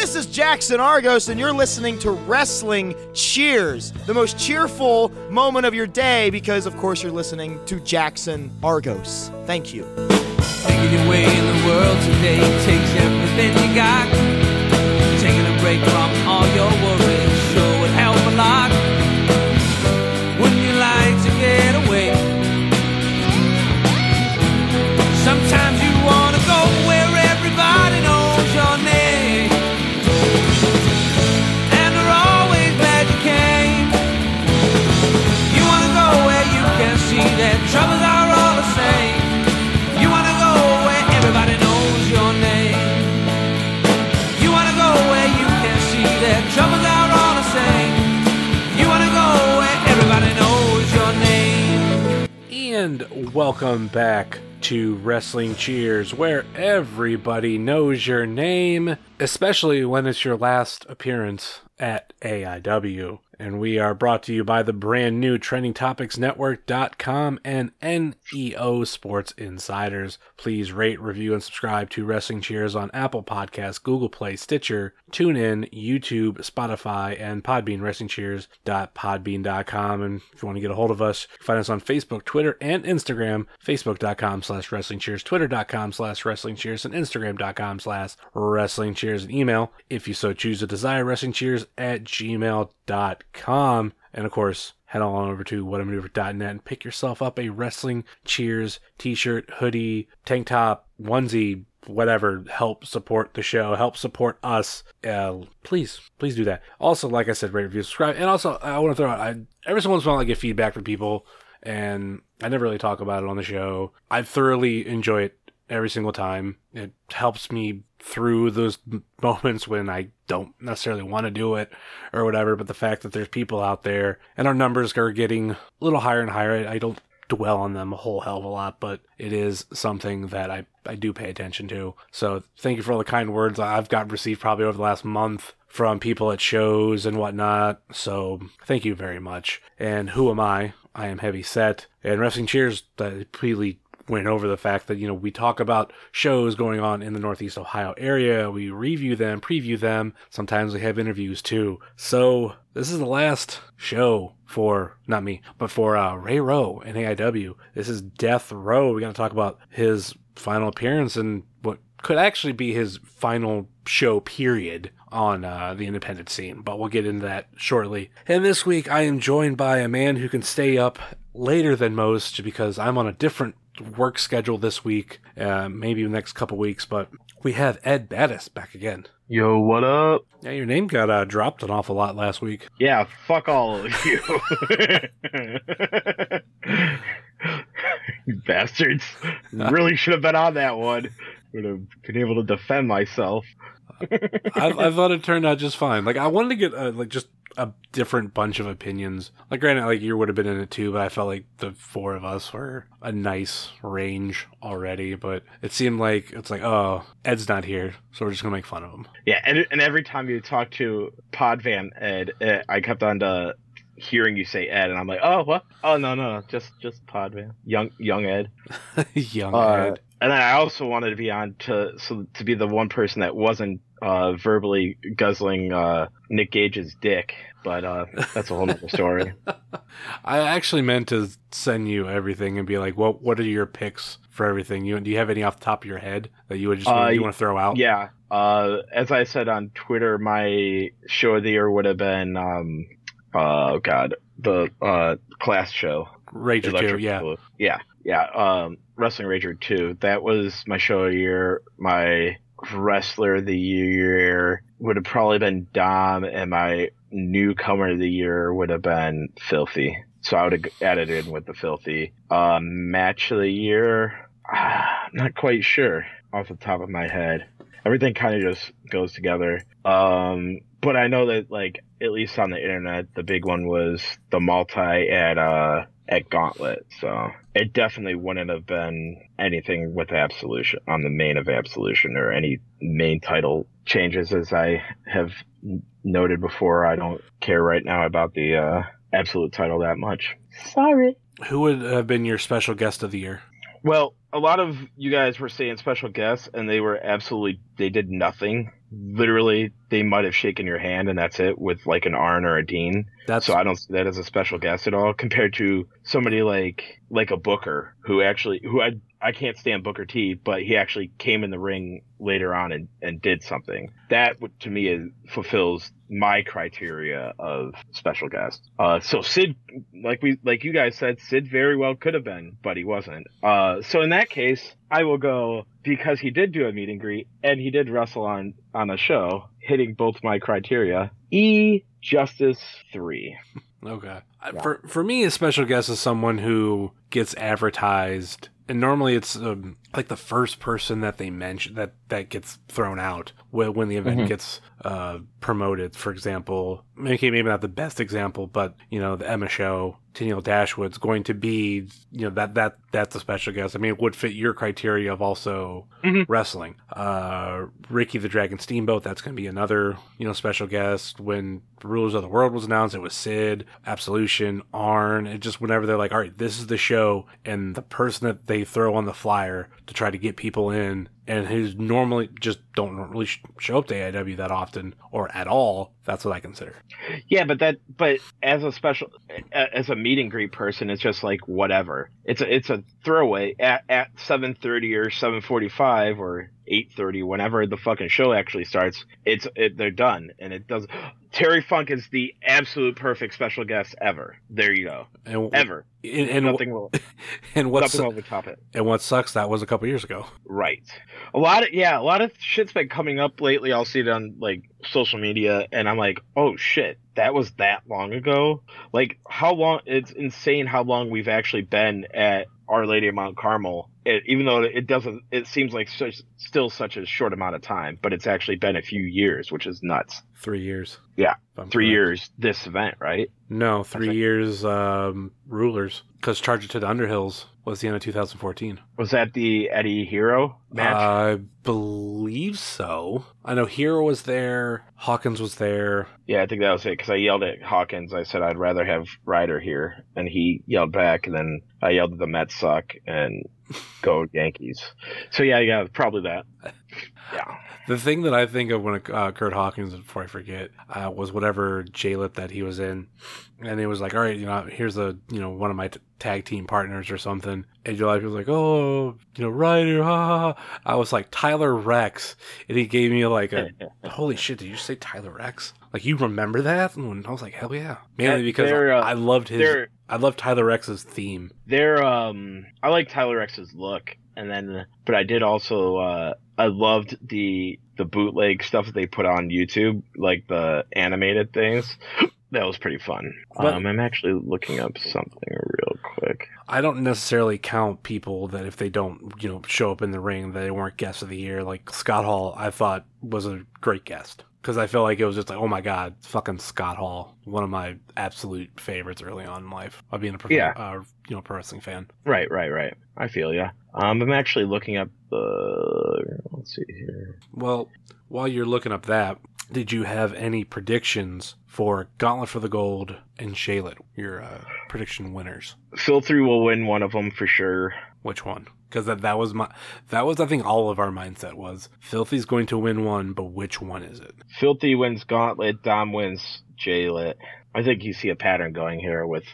This is Jackson Argos, and you're listening to Wrestling Cheers, the most cheerful moment of your day because, of course, you're listening to Jackson Argos. Thank you. Making your way in the world today takes everything you got. Taking a break from welcome back to Wrestling Cheers, where everybody knows your name, especially when it's your last appearance at AIW. And we are brought to you by the brand new TrendingTopicsNetwork.com and NEO Sports Insiders. Please rate, review, and subscribe to Wrestling Cheers on Apple Podcasts, Google Play, Stitcher, TuneIn, YouTube, Spotify, and Podbean. WrestlingCheers.podbean.com. And if you want to get a hold of us, find us on Facebook, Twitter, and Instagram. Facebook.com slash Wrestling Cheers, Twitter.com slash Wrestling Cheers, and Instagram.com slash Wrestling Cheers. And email, if you so choose to desire, Wrestling Cheers at gmail.com. And of course, head on over to whatamaneuver.net and pick yourself up a Wrestling Cheers t shirt, hoodie, tank top, onesie, whatever. Help support the show, help support us. Uh, please, please do that. Also, like I said, rate, review, subscribe. And also, I want to throw out, I, every once in a while, I get feedback from people, and I never really talk about it on the show. I thoroughly enjoy it every single time. It helps me through those moments when I don't necessarily want to do it or whatever. But the fact that there's people out there and our numbers are getting a little higher and higher, I, don't dwell on them a whole hell of a lot, but it is something that I, I do pay attention to. So thank you for all the kind words I've got received probably over the last month from people at shows and whatnot. So thank you very much. And who am I? I am heavy set and wrestling cheers uh, that completely went over the fact that you know we talk about shows going on in the northeast ohio area. We review them preview them. Sometimes we have interviews too. So this is the last show for not me but for uh, ray rowe and aiw this is death row. We're going to talk about his final appearance and what could actually be his final show period on uh, the independent scene, but we'll get into that shortly. And this week, I am joined by a man who can stay up later than most because I'm on a different work schedule this week, uh, maybe the next couple weeks, but we have Ed Battis back again. Yo, what up? Yeah, your name got uh, dropped an awful lot last week. Yeah, fuck all of you. you bastards. Really should have been on that one. Would have been able to defend myself. I, I thought it turned out just fine. Like I wanted to get uh, like just a different bunch of opinions. Like granted, like you would have been in it too, but I felt like the four of us were a nice range already. But it seemed like it's like, oh, Ed's not here, so we're just gonna make fun of him. Yeah, and, and every time you talk to Podvan Ed, eh, I kept on to hearing you say Ed, and I'm like, oh, what? Oh, no, no, just just Podvan, young young Ed. Young Uh, Ed. and then I also wanted to be on to so to be the one person that wasn't uh, verbally guzzling uh, Nick Gage's dick, but uh, that's a whole nother story. I actually meant to send you everything and be like, what What are your picks for everything? You do you have any off the top of your head that you would just Uh, you want to throw out? Yeah. Uh, as I said on Twitter, my show of the year would have been, um, oh god, the uh, class show. Rager two. Yeah. Blue. Yeah. Yeah. Um, Wrestling Rager 2. That was my show of the year. My wrestler of the year would have probably been Dom, and my newcomer of the year would have been Filthy. So I would have added in with the Filthy. Uh, match of the year, I'm not quite sure off the top of my head. Everything kind of just goes together. Um, but I know that like at least on the internet, the big one was the multi at uh at Gauntlet. So it definitely wouldn't have been anything with Absolution on the main of Absolution or any main title changes, as I have noted before. I don't care right now about the uh, Absolute title that much. Sorry. Who would have been your special guest of the year? Well, a lot of you guys were saying special guests, and they were absolutely they did nothing literally they might have shaken your hand and that's it with like an Arn or a Dean. That's So I don't see that as a special guest at all compared to somebody like like a Booker who actually who I I can't stand Booker T, but he actually came in the ring later on and, and did something. That to me is, fulfills my criteria of special guest. Uh, so Sid, like we like you guys said, Sid very well could have been, but he wasn't. Uh, so in that case, I will go because he did do a meet and greet and he did wrestle on on a show, hitting both my criteria. E Justice three. Okay. Yeah. For for me, a special guest is someone who gets advertised, and normally it's um, like the first person that they mention that that gets thrown out when, when the event Mhm. gets uh, promoted. For example, maybe maybe not the best example, but you know the Emma show. Tenille Dashwood's going to be, you know, that that that's a special guest. I mean, it would fit your criteria of also Mhm. wrestling. Uh, Ricky the Dragon Steamboat, that's going to be another, you know, special guest. When Rulers of the World was announced, it was Sid, Absolution, Arn. It just whenever they're like, all right, this is the show, and the person that they throw on the flyer to try to get people in, and who's normally just don't really sh- show up to AIW that often or at all, that's what I consider. Yeah, but that but as a special as a meet and greet person, it's just like whatever. It's a it's a throwaway at at seven thirty or seven forty five or eight thirty, whenever the fucking show actually starts. It's it, they're done, and it does. Terry Funk is the absolute perfect special guest ever. There you go, And ever. and and, nothing will and what's nothing will overtop it. and what sucks that was a couple years ago. Right. A lot of yeah, a lot of shit's been coming up lately. I'll see it on like social media and I'm like, "Oh shit, that was that long ago?" Like how long it's insane how long we've actually been at Our Lady of Mount Carmel. It, even though it doesn't it seems like such still such a short amount of time, but it's actually been a few years, which is nuts. Three years. Yeah, 3 correct. years this event, right? No, three like- years. Um, rulers because Charge It to the Underhills was the end of 2014. Was that the Eddie Hero match? I believe so. I know Hero was there. Hawkins was there. Yeah, I think that was it because I yelled at Hawkins. I said I'd rather have Ryder here, and he yelled back. And then I yelled at the Mets suck and go Yankees. So yeah, yeah, probably that. Yeah, The thing that I think of when uh, Kurt Hawkins, before I forget, uh, was whatever JLIT that he was in, and it was like, all right, you know, here's a you know one of my t- tag team partners or something, and of people like, oh, you know, Ryder, ha ha. ha. I was like Tyler Rex, and he gave me like a holy shit. Did you say Tyler Rex? Like you remember that? And I was like, hell yeah, mainly because uh, I loved his. I loved Tyler Rex's theme. they're um. I like Tyler Rex's look, and then but I did also uh I loved the the bootleg stuff that they put on YouTube, like the animated things. That was pretty fun. But- um, I'm actually looking up something real quick. I don't necessarily count people that if they don't, you know, show up in the ring, that they weren't guests of the year. Like Scott Hall, I thought was a great guest because I feel like it was just like, oh my god, fucking Scott Hall, one of my absolute favorites early on in life of being a prof- Yeah. uh, you know, pro wrestling fan. Right, right, right. I feel yeah. Um, I'm actually looking up the. Let's see here. Well, while you're looking up that, did you have any predictions for Gauntlet for the Gold and Shaylet? Your uh, prediction winners. Filthy will win one of them for sure. Which one? Because that, that was my that was I think all of our mindset was Filthy's going to win one, but which one is it? Filthy wins Gauntlet. Dom wins Jaylet. I think you see a pattern going here with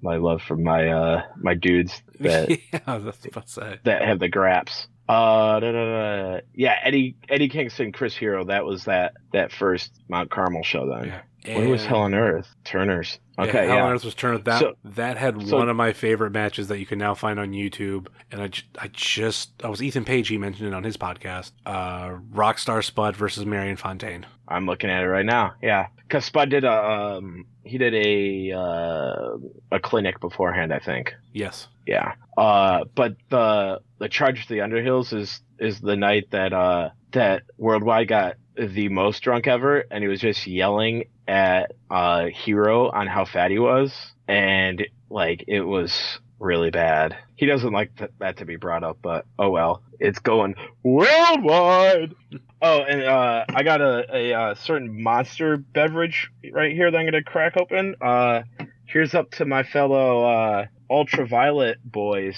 my love for my uh my dudes that yeah, I was about say. that have the graps. Uh, da, da, da. yeah, Eddie Eddie Kingston, Chris Hero. That was that that first Mount Carmel show then. Yeah. When was Hell on Earth? Turner's. Okay, Yeah, Hell yeah. on Earth was turned that So- that had so- one of my favorite matches that you can now find on YouTube. And I, I just I was Ethan Page. He mentioned it on his podcast. Uh, Rockstar Spud versus Marion Fontaine. I'm looking at it right now. Yeah, because Spud did a um he did a uh, a clinic beforehand, I think. Yes. Yeah. Uh, but the the charge to the Underhills is is the night that uh that Worldwide got the most drunk ever, and he was just yelling at uh Hero on how fat he was, and like it was really bad. He doesn't like th- that to be brought up, but oh well, it's going worldwide. Oh, and uh, I got a, a, uh certain monster beverage right here that I'm gonna crack open. Uh, here's up to my fellow uh, ultraviolet boys.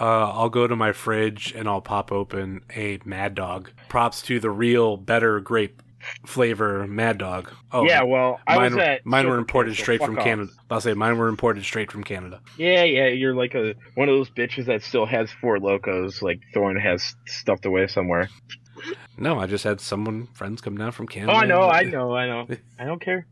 Uh, I'll go to my fridge and I'll pop open a Mad Dog. Props to the real, better grape flavor Mad Dog. Oh, yeah, well, I mine, was at mine were imported straight from off. Canada. I'll say mine were imported straight from Canada. Yeah, yeah, you're like a one of those bitches that still has Four Lokos, like Thorn has stuffed away somewhere. No, I just had someone friends come down from Canada. Oh, I know, I know, I know. I don't care.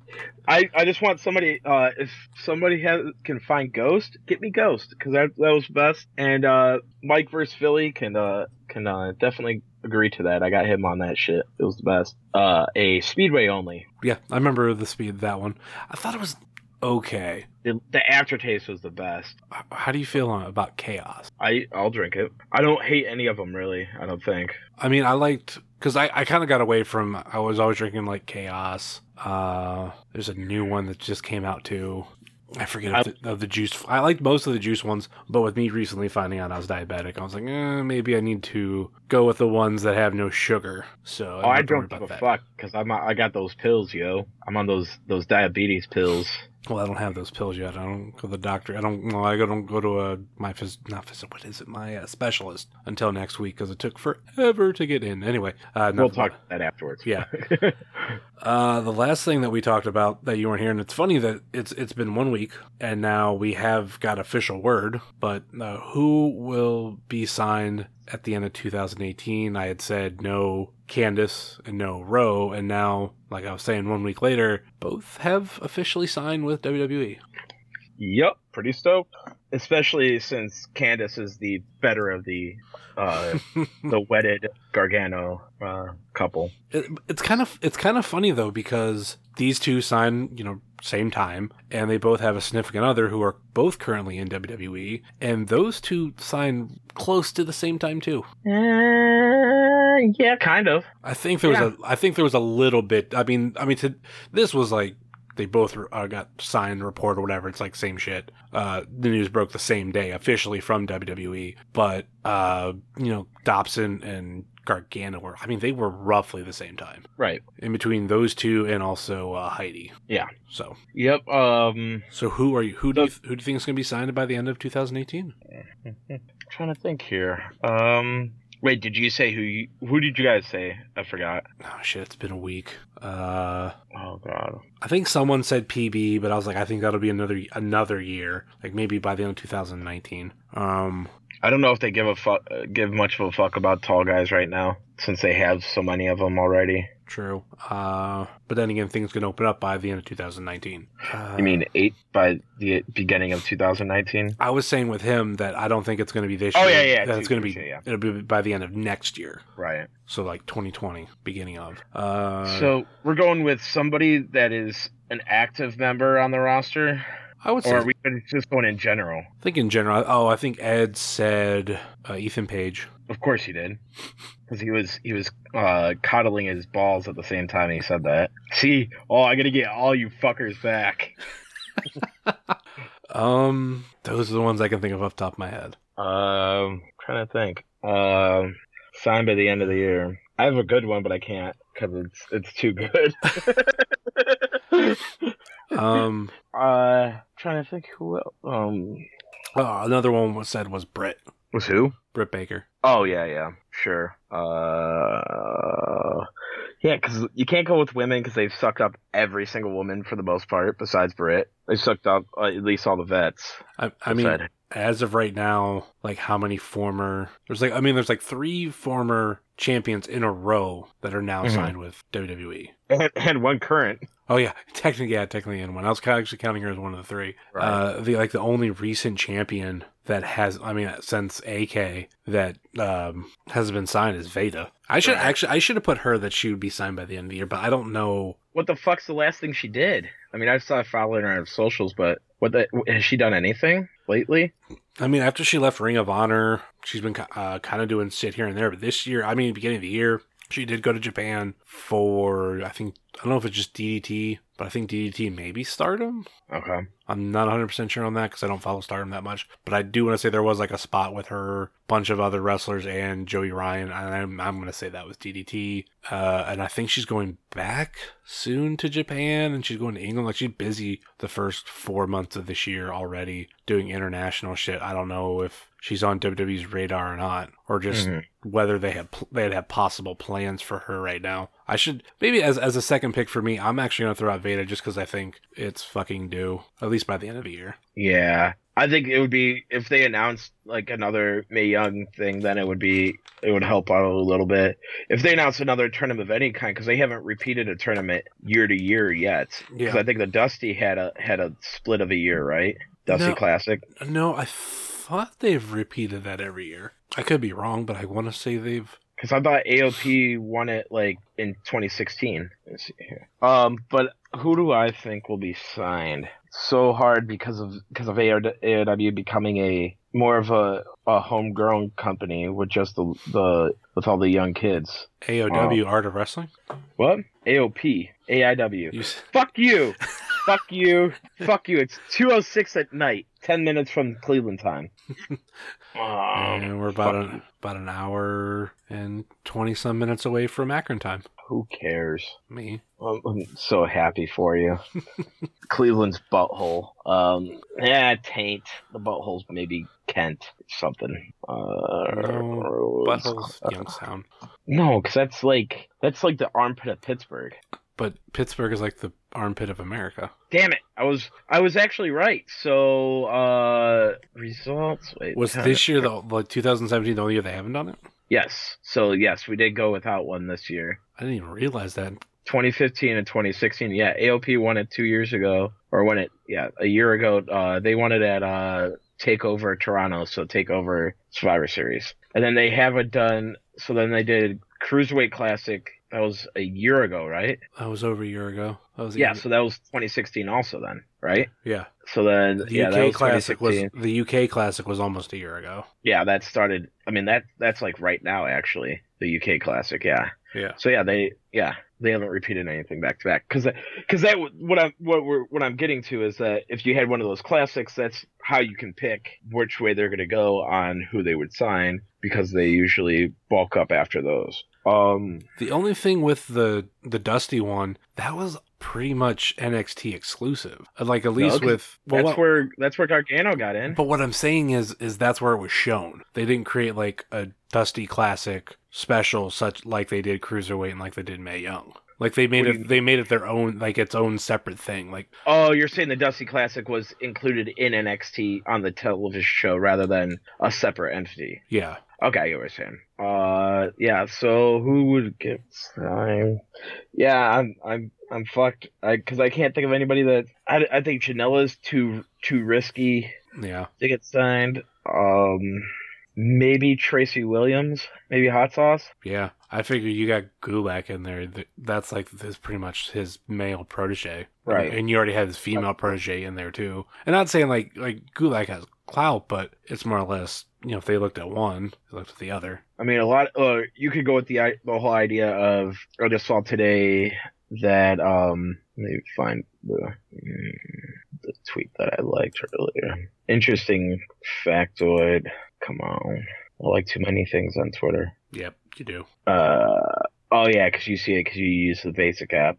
I, I just want somebody. Uh, if somebody has can find Ghost, get me Ghost because that that was best. And uh, Mike versus Philly can uh can uh, definitely agree to that. I got him on that shit. It was the best. Uh, a Speedway only. Yeah, I remember the speed that one. I thought it was okay. The, the aftertaste was the best. How do you feel on- about Chaos? I I'll drink it. I don't hate any of them really. I don't think. I mean, I liked because I, I kind of got away from. I was always drinking like Chaos. Uh, there's a new one that just came out too. I forget I- of, the, of the juice. I liked most of the juice ones, but with me recently finding out I was diabetic, I was like, eh, maybe I need to go with the ones that have no sugar. So Oh, I don't give a that. fuck because I'm I got those pills, yo. I'm on those those diabetes pills. Well, I don't have those pills yet. I don't go to the doctor. I don't. Well, I don't go to a my phys, not phys, What is it? My uh, specialist until next week because it took forever to get in. Anyway, uh, We'll talk about- that afterwards. Yeah. Uh, the last thing that we talked about that you weren't here, and it's funny that it's it's been one week and now we have got official word, but uh, who will be signed at the end of 2018? I had said no Candice and no Rowe, and now, like I was saying, one week later, both have officially signed with. WWE. Yep, pretty stoked. Especially since Candice is the better of the uh, the wedded Gargano uh, couple. It, it's kind of it's kind of funny though because these two sign you know same time and they both have a significant other who are both currently in WWE and those two sign close to the same time too. Yeah, kind of. I think there was a I think there was a little bit. I mean I mean to, this was like they both uh, got signed report or whatever. It's like same shit. Uh, the news broke the same day officially from WWE, but uh, you know Dobson and Gargano were. I mean they were roughly the same time. Right. in between those two and also uh, Heidi. Yeah. So, Yep. Um, so who are you? Who do you, who do you think is going to be signed by the end of 2018? trying to think here. Um, wait, did you say who? You, who did you guys say? I forgot. Oh shit, it's been a week. Uh, Oh god. I think someone said PB, but I was like, I think that'll be another another year, like maybe by the end of 2019. Um, I don't know if they give a fuck, uh, give much of a fuck about tall guys right now, since they have so many of them already. True. Uh, but then again, things can open up by the end of 2019. Uh, You mean eight by the beginning of 2019? I was saying with him that I don't think it's going to be this Oh, year. yeah, yeah, That it's going to be. yeah. It'll be by the end of next year. Right. So like 2020, beginning of. Uh, So we're going with somebody that is an active member on the roster, I would say or are we just going in general? I think in general. Oh, I think Ed said uh, Ethan Page. Of course he did, because he was he was uh, coddling his balls at the same time he said that. See, oh, I gotta get all you fuckers back. Um, those are the ones I can think of off the top of my head. Um, trying to think. Um, signed by the end of the year. I have a good one, but I can't because it's it's too good. Um, uh, trying to think who else. Um, oh, another one was said was Britt. was who? Britt Baker. Oh yeah, yeah, sure. Uh, yeah, because you can't go with women because they've sucked up every single woman for the most part, besides Britt. They sucked up uh, at least all the vets. I, I mean, Said. as of right now, like how many former? There's like, I mean, there's like three former champions in a row that are now Mhm. signed with WWE. and, and one current. Oh yeah, technically, yeah, technically in one. I was actually counting her as one of the three. Right. Uh, the like the only recent champion that has, I mean, since AK that um, has been signed is Veda. I should Right. actually, I should have put her that she would be signed by the end of the year, but I don't know. What the fuck's the last thing she did? I mean, I saw following her on socials, but what the has she done anything lately? I mean, after she left Ring of Honor, she's been uh, kind of doing shit here and there. But this year, I mean, beginning of the year, she did go to Japan for I think I don't know if it's just DDT but I think DDT maybe Stardom. Okay. I'm not 100% sure on that because I don't follow Stardom that much. But I do want to say there was like a spot with her, bunch of other wrestlers, and Joey Ryan. And I'm, I'm going to say that was DDT. Uh, and I think she's going back soon to Japan and she's going to England. Like she's busy the first four months of this year already doing international shit. I don't know if she's on WWE's radar or not, or just Mhm. whether they have pl- they have possible plans for her right now. I should maybe as as a second pick for me, I'm actually gonna throw out Veda just because I think it's fucking due at least by the end of the year. Yeah. I think it would be if they announced like another May Young thing, then it would be it would help out a little bit. If they announce another tournament of any kind, because they haven't repeated a tournament year to year yet. Because Yeah. I think the Dusty had a had a split of a year, right? Dusty No. Classic. No, I thought they've repeated that every year. I could be wrong, but I want to say they've. Because I thought AOP won it like in 2016. Let's see here. Um, but who do I think will be signed? So hard because of because of AOW becoming a more of a, a homegrown company with just the the with all the young kids. AOW Art of Wrestling. What? AOP, AIW. You, Fuck you. Fuck you. Fuck you. It's 206 at night. 10 minutes from Cleveland time. Um, and we're about an about an hour and twenty some minutes away from Akron time. Who cares? Me. I'm, I'm so happy for you. Cleveland's butthole. Um, yeah, taint. The butthole's maybe Kent or something. Uh, No, Butthole's Youngstown. No, because that's like that's like the armpit of Pittsburgh. But Pittsburgh is like the armpit of America. Damn it! I was I was actually right. So uh, results. Wait, Was this year the like 2017 the only year they haven't done it? Yes. So yes, we did go without one this year. I didn't even realize that. 2015 and 2016. Yeah, AOP won it two years ago, or won it, yeah, a year ago. Uh, they won it at uh, Takeover Toronto, so Takeover Survivor Series, and then they haven't done. So then they did Cruiserweight Classic. That was a year ago, right? That was over a year ago. That was Yeah, so that was 2016 also then, right? yeah. So then The yeah, that UK was classic was the UK classic was almost a year ago. yeah, that started. I mean that that's like right now actually the UK Classic. Yeah. Yeah. So yeah, they yeah they haven't repeated anything back to back because because that what I'm what we're what I'm getting to is that if you had one of those classics, that's how you can pick which way they're going to go on who they would sign because they usually bulk up after those. Um, The only thing with the the Dusty one, that was pretty much NXT exclusive. Like at least 'cause with well, that's what- where that's where Gargano got in. But what I'm saying is, is that's where it was shown. They didn't create like a Dusty Classic special, such like they did Cruiserweight and like they did May Young. Like they made it, you- they made it their own, like its own separate thing. Like Oh, you're saying the Dusty Classic was included in NXT on the television show rather than a separate entity. yeah, Okay, I get what you're saying. Uh, yeah. So who would get signed? Yeah, I'm, I'm, I'm fucked. I, because I can't think of anybody that I, I think Janela's too, too risky yeah. to get signed. Um, maybe Tracy Williams, maybe Hot Sauce. Yeah, I figure you got Gulak in there. That's like this pretty much his male protege, Right. And you already had his female protege in there too. And not saying like like Gulak has clout, but it's more or less you know if they looked at one, they looked at the other. I mean, a lot. Uh, you could go with the the whole idea of. I just saw today that um. Let me find the the tweet that I liked earlier. Interesting factoid. Come on, I like too many things on Twitter. Yep, you do. Uh oh yeah, because you see it because you use the basic app,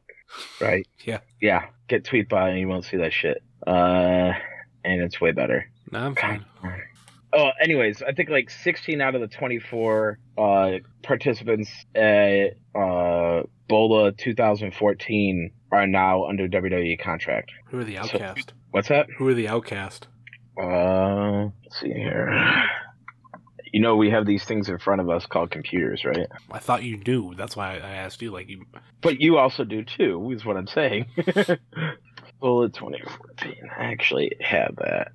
right? Yeah. Yeah. Get Tweetbot and you won't see that shit. Uh, and it's way better. No, I'm fine. Oh, anyways, I think like 16 out of the 24 uh, participants at uh, Bola 2014 are now under WWE contract. Who are the outcast? What's that? Who are the outcast? Uh, let's see here. You know, we have these things in front of us called computers, right? I thought you knew. That's why I asked you. Like you, But you also do too, is what I'm saying. Bullet 2014. I actually have that.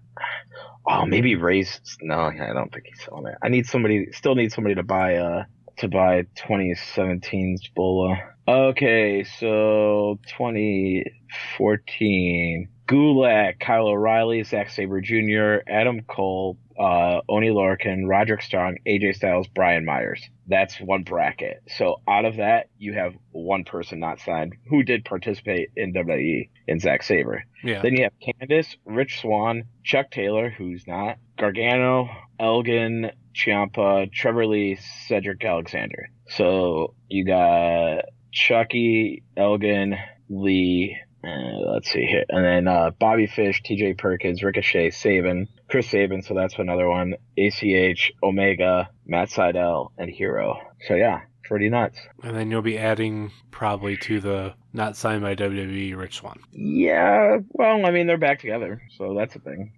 Oh, maybe Ray's. No, I don't think he's selling it. I need somebody. Still need somebody to buy. Uh, to buy 2017's Bola. Okay, so 2014. Gulak, Kyle O'Reilly, Zack Sabre Jr., Adam Cole, uh, Oni Lorcan, Roderick Strong, AJ Styles, Brian Myers. That's one bracket. So out of that, you have one person not signed who did participate in WWE in Zack Sabre. Yeah. Then you have Candice, Rich Swann, Chuck Taylor, who's not, Gargano, Elgin, Ciampa, Trevor Lee, Cedric Alexander. So you got Chucky, Elgin, Lee, uh, let's see here, and then uh, Bobby Fish, T.J. Perkins, Ricochet, Sabin, Chris Sabin. So that's another one. ACH, Omega, Matt Sydal, and Hero. So yeah, pretty nuts. And then you'll be adding probably to the not signed by WWE Rich Swann. Yeah, well, I mean they're back together, so that's a thing.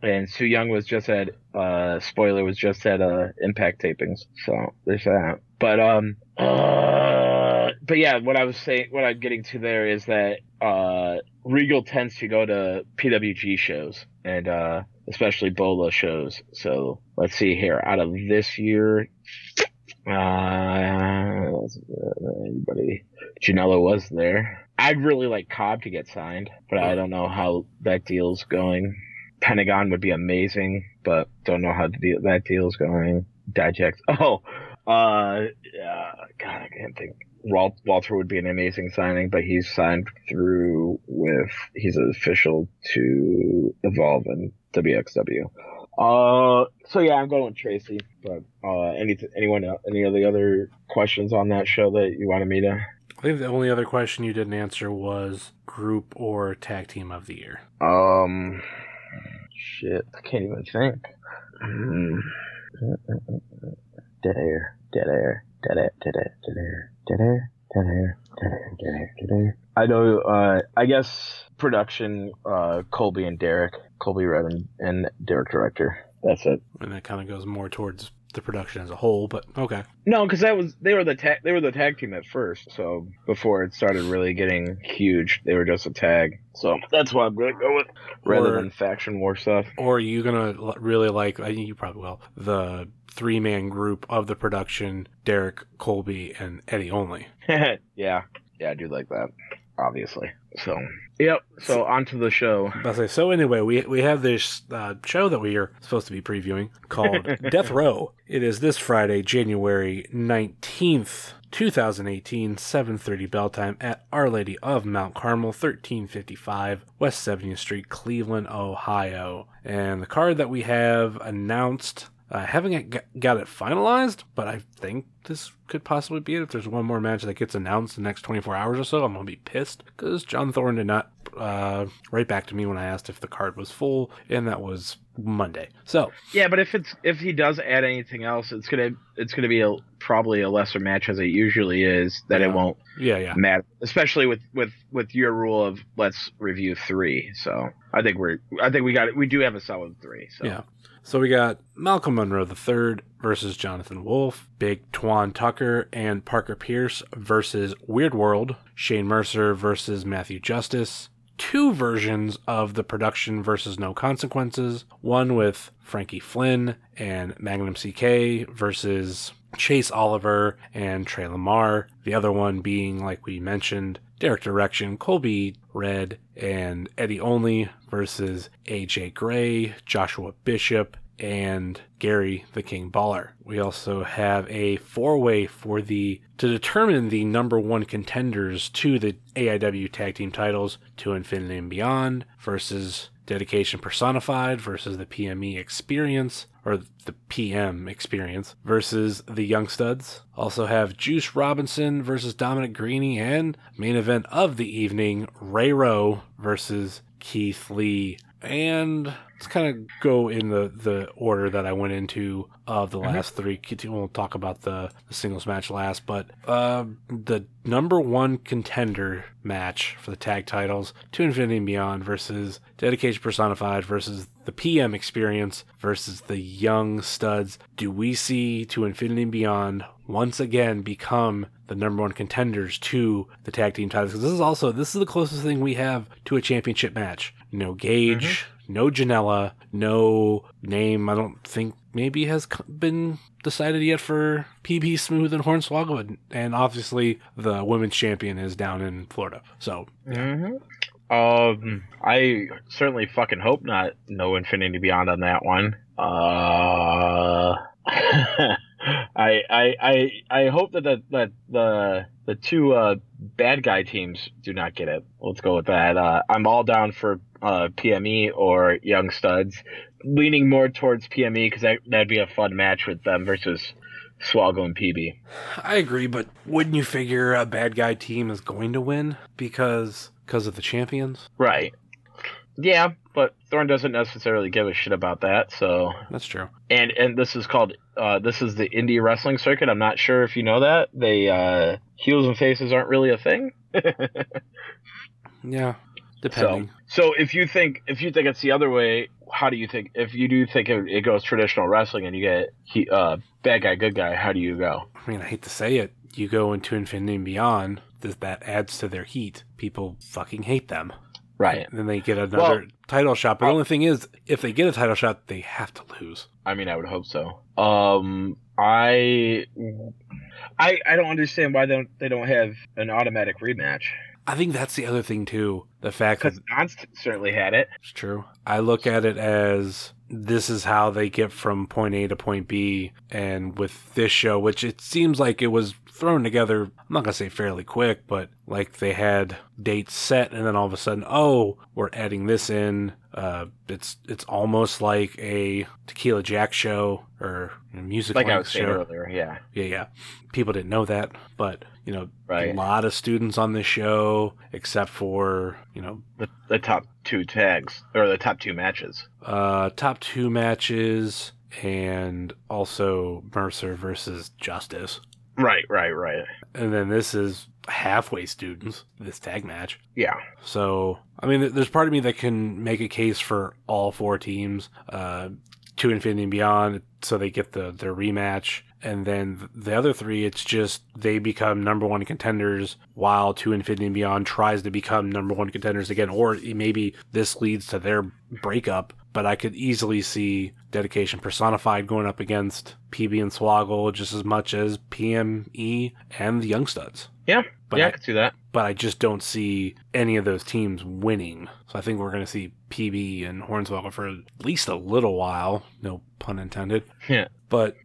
And Sue Young was just at uh spoiler was just at uh impact tapings. So there's that. But um uh but yeah, what I was saying what I'm getting to there is that uh Regal tends to go to PWG shows and uh especially Bola shows. So let's see here. Out of this year uh anybody Janela was there. I'd really like Cobb to get signed, but I don't know how that deal's going. Pentagon would be amazing, but don't know how deal, that deal's going. Dijak. Oh, uh, yeah, God, I can't think. Wal- Walter would be an amazing signing, but he's signed through with, he's official to Evolve and WXW. Uh, so yeah, I'm going with Tracy, but, uh, any, anyone, else- any of the other questions on that show that you wanted me to? I think the only other question you didn't answer was group or tag team of the year. Um, shit, I can't even think. Hmm. Dead air, dead air, dead air, dead air, dead air, dead air, dead air, dead air, dead air, dead air. I know. Uh, I guess production. Uh, Colby and Derek, Colby Redden and Derek Direction. That's it. And that kind of goes more towards the production as a whole, but okay. No, because that was they were the tag they were the tag team at first. So before it started really getting huge, they were just a tag. So that's why I'm gonna go with, rather Or- than faction war stuff. Or are you gonna really like? I think you probably will. The three man group of the production: Derek, Colby, and Eddie only. yeah, yeah, I do like that, obviously. So, yep. So on to the show. I say so. Anyway, we we have this uh, show that we are supposed to be previewing called Death Row. It is this Friday, January nineteenth. 2018, 7:30 bell time at Our Lady of Mount Carmel, 1355 West 70th Street, Cleveland, Ohio. And the card that we have announced, I haven't got- got it finalized, but I think this could possibly be it. If there's one more match that gets announced in the next 24 hours or so, I'm gonna be pissed because John Thorne did not uh, write back to me when I asked if the card was full, and that was Monday. So Yeah, but if it's if he does add anything else, it's gonna it's gonna be a probably a lesser match as it usually is. That Yeah. it won't yeah, yeah. matter, especially with with with your rule of let's review three. So I think we're I think we got it. We do have a solid three. So Yeah. So we got Malcolm Monroe III versus Jonathan Wolf, Big Twan Tucker and Parker Pierce versus Weird World, Shane Mercer versus Matthew Justice. Two versions of the production versus No Consequences. One with Frankie Flynn and Magnum CK versus Chase Oliver and Trey Lamar. The other one being, like we mentioned, Derek Direction, Colby Redd, and Eddie Only versus AJ Gray, Joshua Bishop, and Gary the King Baller. We also have a four way for the to determine the number one contenders to the AIW tag team titles to Infinity and Beyond versus Dedication Personified versus the PME Experience or the PM Experience versus the Young Studs. Also have Juice Robinson versus Dominic Garrini and main event of the evening Ray Rowe versus Keith Lee. And let's kind of go in the, the order that I went into of the last three. We'll talk about the, the singles match last, but uh, the number one contender match for the tag titles to Infinity and Beyond versus Dedication Personified versus the PM Experience versus the Young Studs. Do we see to Infinity and Beyond once again become the number one contenders to the tag team titles? 'Cause this is also this is the closest thing we have to a championship match. No Gage, no Janela, no name. I don't think maybe has been decided yet for PB Smooth and Hornswoggle, and, obviously the women's champion is down in Florida. So hmm Um, I certainly fucking hope not. No Infinity Beyond on that one. Uh, I, I I I hope that the that the the two uh, bad guy teams do not get it. Let's go with that. Uh, I'm all down for uh, PME or Young Studs, leaning more towards PME because that that'd be a fun match with them versus Swoggle and PB. I agree, but wouldn't you figure a bad guy team is going to win because because of the champions? Right. Yeah, but Thorn doesn't necessarily give a shit about that. So, That's true. and and this is called uh, this is the indie wrestling circuit. I'm not sure if you know that they uh, heels and faces aren't really a thing. Yeah, depending. So, so if you think if you think it's the other way, how do you think? If you do think it, it goes traditional wrestling and you get he, uh, bad guy, good guy, how do you go? I mean, I hate to say it, you go into Infinity and Beyond, th- that adds to their heat. People fucking hate them. Right. And then they get another Well, title shot. But the uh, only thing is, if they get a title shot, they have to lose. I mean, I would hope so. Um, I, I, I don't understand why they don't they don't have an automatic rematch. I think that's the other thing too. The fact that Because certainly had it. it's true. I look at it as this is how they get from point A to point B. And with this show, which it seems like it was thrown together, I'm not going to say fairly quick, but like they had dates set and then all of a sudden, oh, we're adding this in. Uh, it's it's almost like a Tequila Jack show or a music Like I was saying show. earlier, yeah. Yeah, yeah. People didn't know that, but you know, Right. a lot of students on this show, except for you know, The, the top two tags or the top two matches. uh, top two matches, and also Mercer versus Justice, Right, right, right. and then this is halfway students. This tag match. Yeah. So, I mean, there's part of me that can make a case for all four teams, uh, to Infinity and Beyond, so they get the their rematch. And then the other three, it's just they become number one contenders while To Infinity and Beyond tries to become number one contenders again. Or maybe this leads to their breakup. But I could easily see Dedication Personified going up against PB and Swoggle just as much as PME and the Young Studs Yeah. But yeah, I, I- could see that. but I just don't see any of those teams winning. So I think we're going to see PB and Hornswoggle for at least a little while. No pun intended. Yeah. But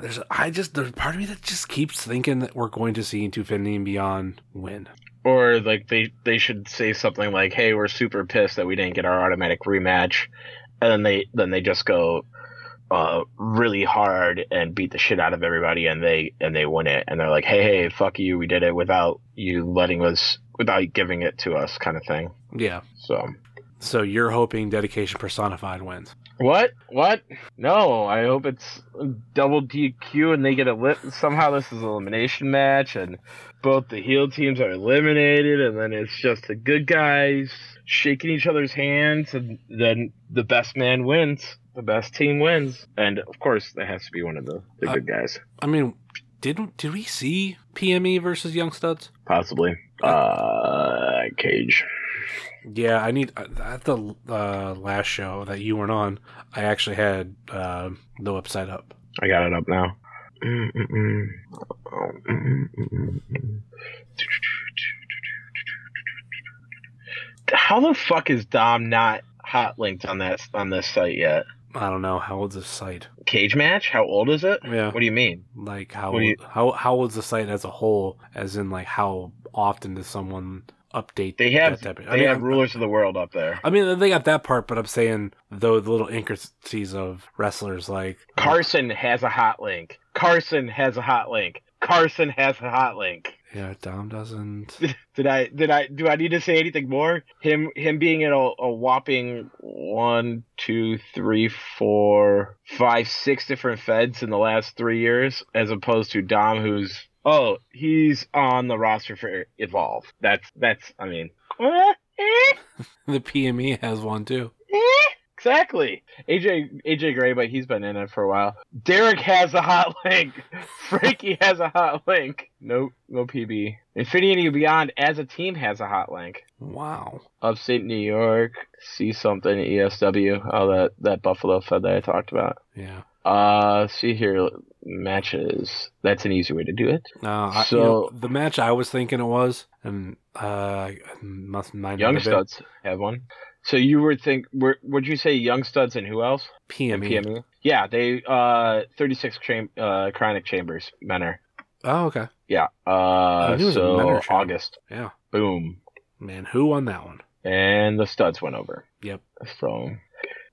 there's, I just, there's part of me that just keeps thinking that we're going to see Into Infinity and Beyond win. Or like they they should say something like, "Hey, we're super pissed that we didn't get our automatic rematch," and then they then they just go uh, really hard and beat the shit out of everybody, and they and they win it, and they're like, "Hey, hey, fuck you, we did it without you letting us, without giving it to us," kind of thing. Yeah. So So you're hoping Dedication Personified wins. What? What? No, I hope it's double DQ and they get a lit. Somehow this is an elimination match, and both the heel teams are eliminated, and then it's just the good guys shaking each other's hands, and then the best man wins. The best team wins, and of course that has to be one of the, the Uh, good guys, I mean, did did we see PME versus Young Studs? possibly. Uh, Cage. Yeah, I need uh, at the uh, last show that you weren't on. I actually had uh, the website up. I got it up now. Mm, mm, mm. Oh, how the fuck is Dom not hot linked on that on this site yet? I don't know how old's the site. Cage match? How old is it? Yeah, What do you mean? like how you- how how old's the site as a whole? As in, like how often does someone update? They have that type of, they I mean, have rulers of the world up there. I mean, they got that part, but I'm saying though the little intricacies of wrestlers like Carson has a hot link. Carson has a hot link. Carson has a hot link. Yeah, Dom doesn't. Did I did I do I need to say anything more? Him him being in a, a whopping one, two, three, four, five, six different feds in the last three years, as opposed to Dom, who's oh he's on the roster for Evolve. That's that's I mean. eh, the PME has one too. eh, Exactly. AJ AJ Gray, but he's been in it for a while. Derek has a hot link. Frankie has a hot link. Nope, no PB. Infinity Beyond as a team has a hot link. Wow. Upstate New York, see something ESW. Oh, that that Buffalo Fed that I talked about. Yeah. Uh, see here, matches. That's an easy way to do it. Uh, I, you So- know, the match I was thinking it was, and uh, must not Young Studs have one. So you would think, were, would you say Young Studs and who else? PME. PME. Yeah, they uh 36 cham- uh chronic chambers Menor. Oh, okay. Yeah. Uh, knew was a so. August. Yeah, Boom. man, who won that one? and the studs went over. Yep. So,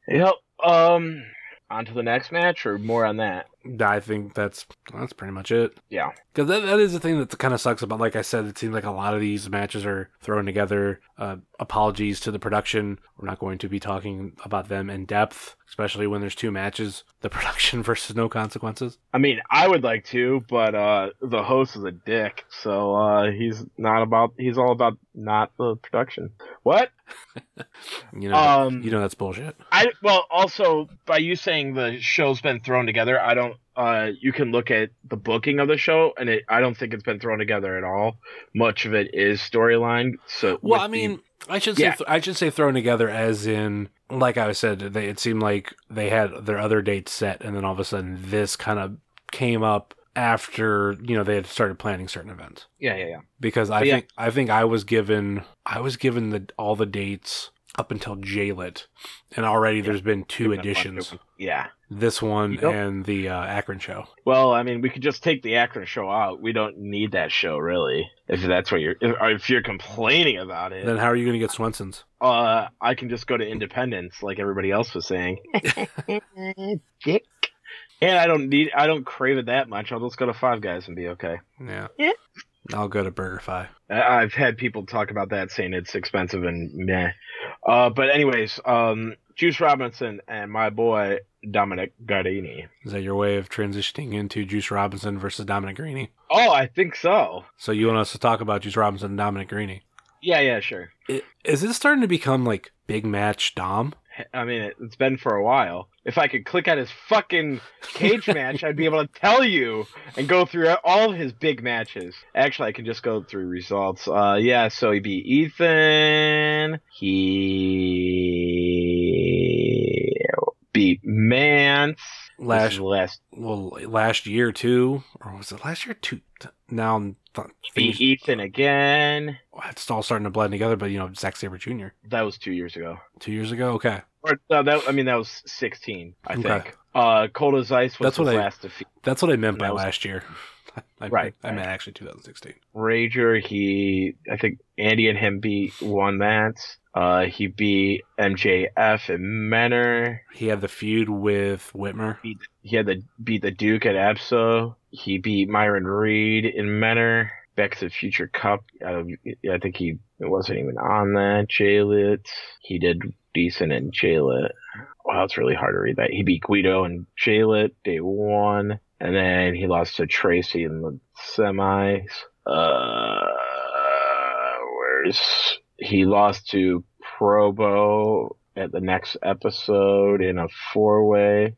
yep. Um, on to the next match, or more on that. I think that's that's pretty much it. Yeah. Because that, that is the thing that kind of sucks about, like I said, it seems like a lot of these matches are thrown together. Uh, apologies to the production. We're not going to be talking about them in depth, especially when there's two matches the production versus no consequences. I mean, I would like to, but uh, the host is a dick, so uh, he's not about. He's all about not the production. What? You know, Um, you know that's bullshit. I well, also by you saying the show's been thrown together, I don't. Uh, you can look at the booking of the show, and it. I don't think it's been thrown together at all. Much of it is storyline. So, Well, I the- mean, I should Yeah. say I should say thrown together as in, like I said, they, it seemed like they had their other dates set, and then all of a sudden this kind of came up after you know they had started planning certain events. yeah, yeah, yeah. because I But yeah. think I think I was given I was given the all the dates up until Jaylit, and already there's been two Given a bunch additions. Yeah. This one Yep. and the uh, Akron show. Well, I mean, we could just take the Akron show out. We don't need that show, really. If that's what you're, if, if you're complaining about it, Then how are you going to get Swenson's? uh, I can just go to Independence, like everybody else was saying. Dick. And I don't need, I don't crave it that much. I'll just go to Five Guys and be okay. Yeah. Yeah. I'll go to BurgerFi. I- I've had people talk about that, saying it's expensive and meh. Uh, but anyways, um, Juice Robinson and my boy Dominic Garrini. Is that your way of transitioning into Juice Robinson versus Dominic Garrini? Oh, I think so. So you want us to talk about Juice Robinson and Dominic Garrini? Yeah, yeah, sure. Is this starting to become like big match Dom? I mean, it, it's been for a while. If I could click on his fucking cage match, I'd be able to tell you and go through all of his big matches. Actually, I can just go through results. Uh, yeah, so he beat Ethan. He beat Mance. Last last well, last year too, or was it last year? too? Now I'm th- beat Ethan again. it's all starting to blend together. But you know, Zack Sabre Jr. That was two years ago. two years ago. Okay, Or no, that I mean that was sixteen. I Okay. think. Uh, Cold as Ice was That's what his I- last defeat. that's what I meant by was- last year. I, Right, I meant actually 2016. Rager, he I think Andy and him beat won that. Uh, he beat MJF and Menor. He had the feud with Whitmer. He had the beat the Duke at Abso. He beat Myron Reed in Menor. Back to the Future Cup. Uh, I think he wasn't even on that. Jaylit. He did decent and Jaylit. Wow, it's really hard to read that. He beat Guido and Jaylit day one, and then he lost to Tracy in the semis. Uh, where's he lost to Probo at the next episode in a four way.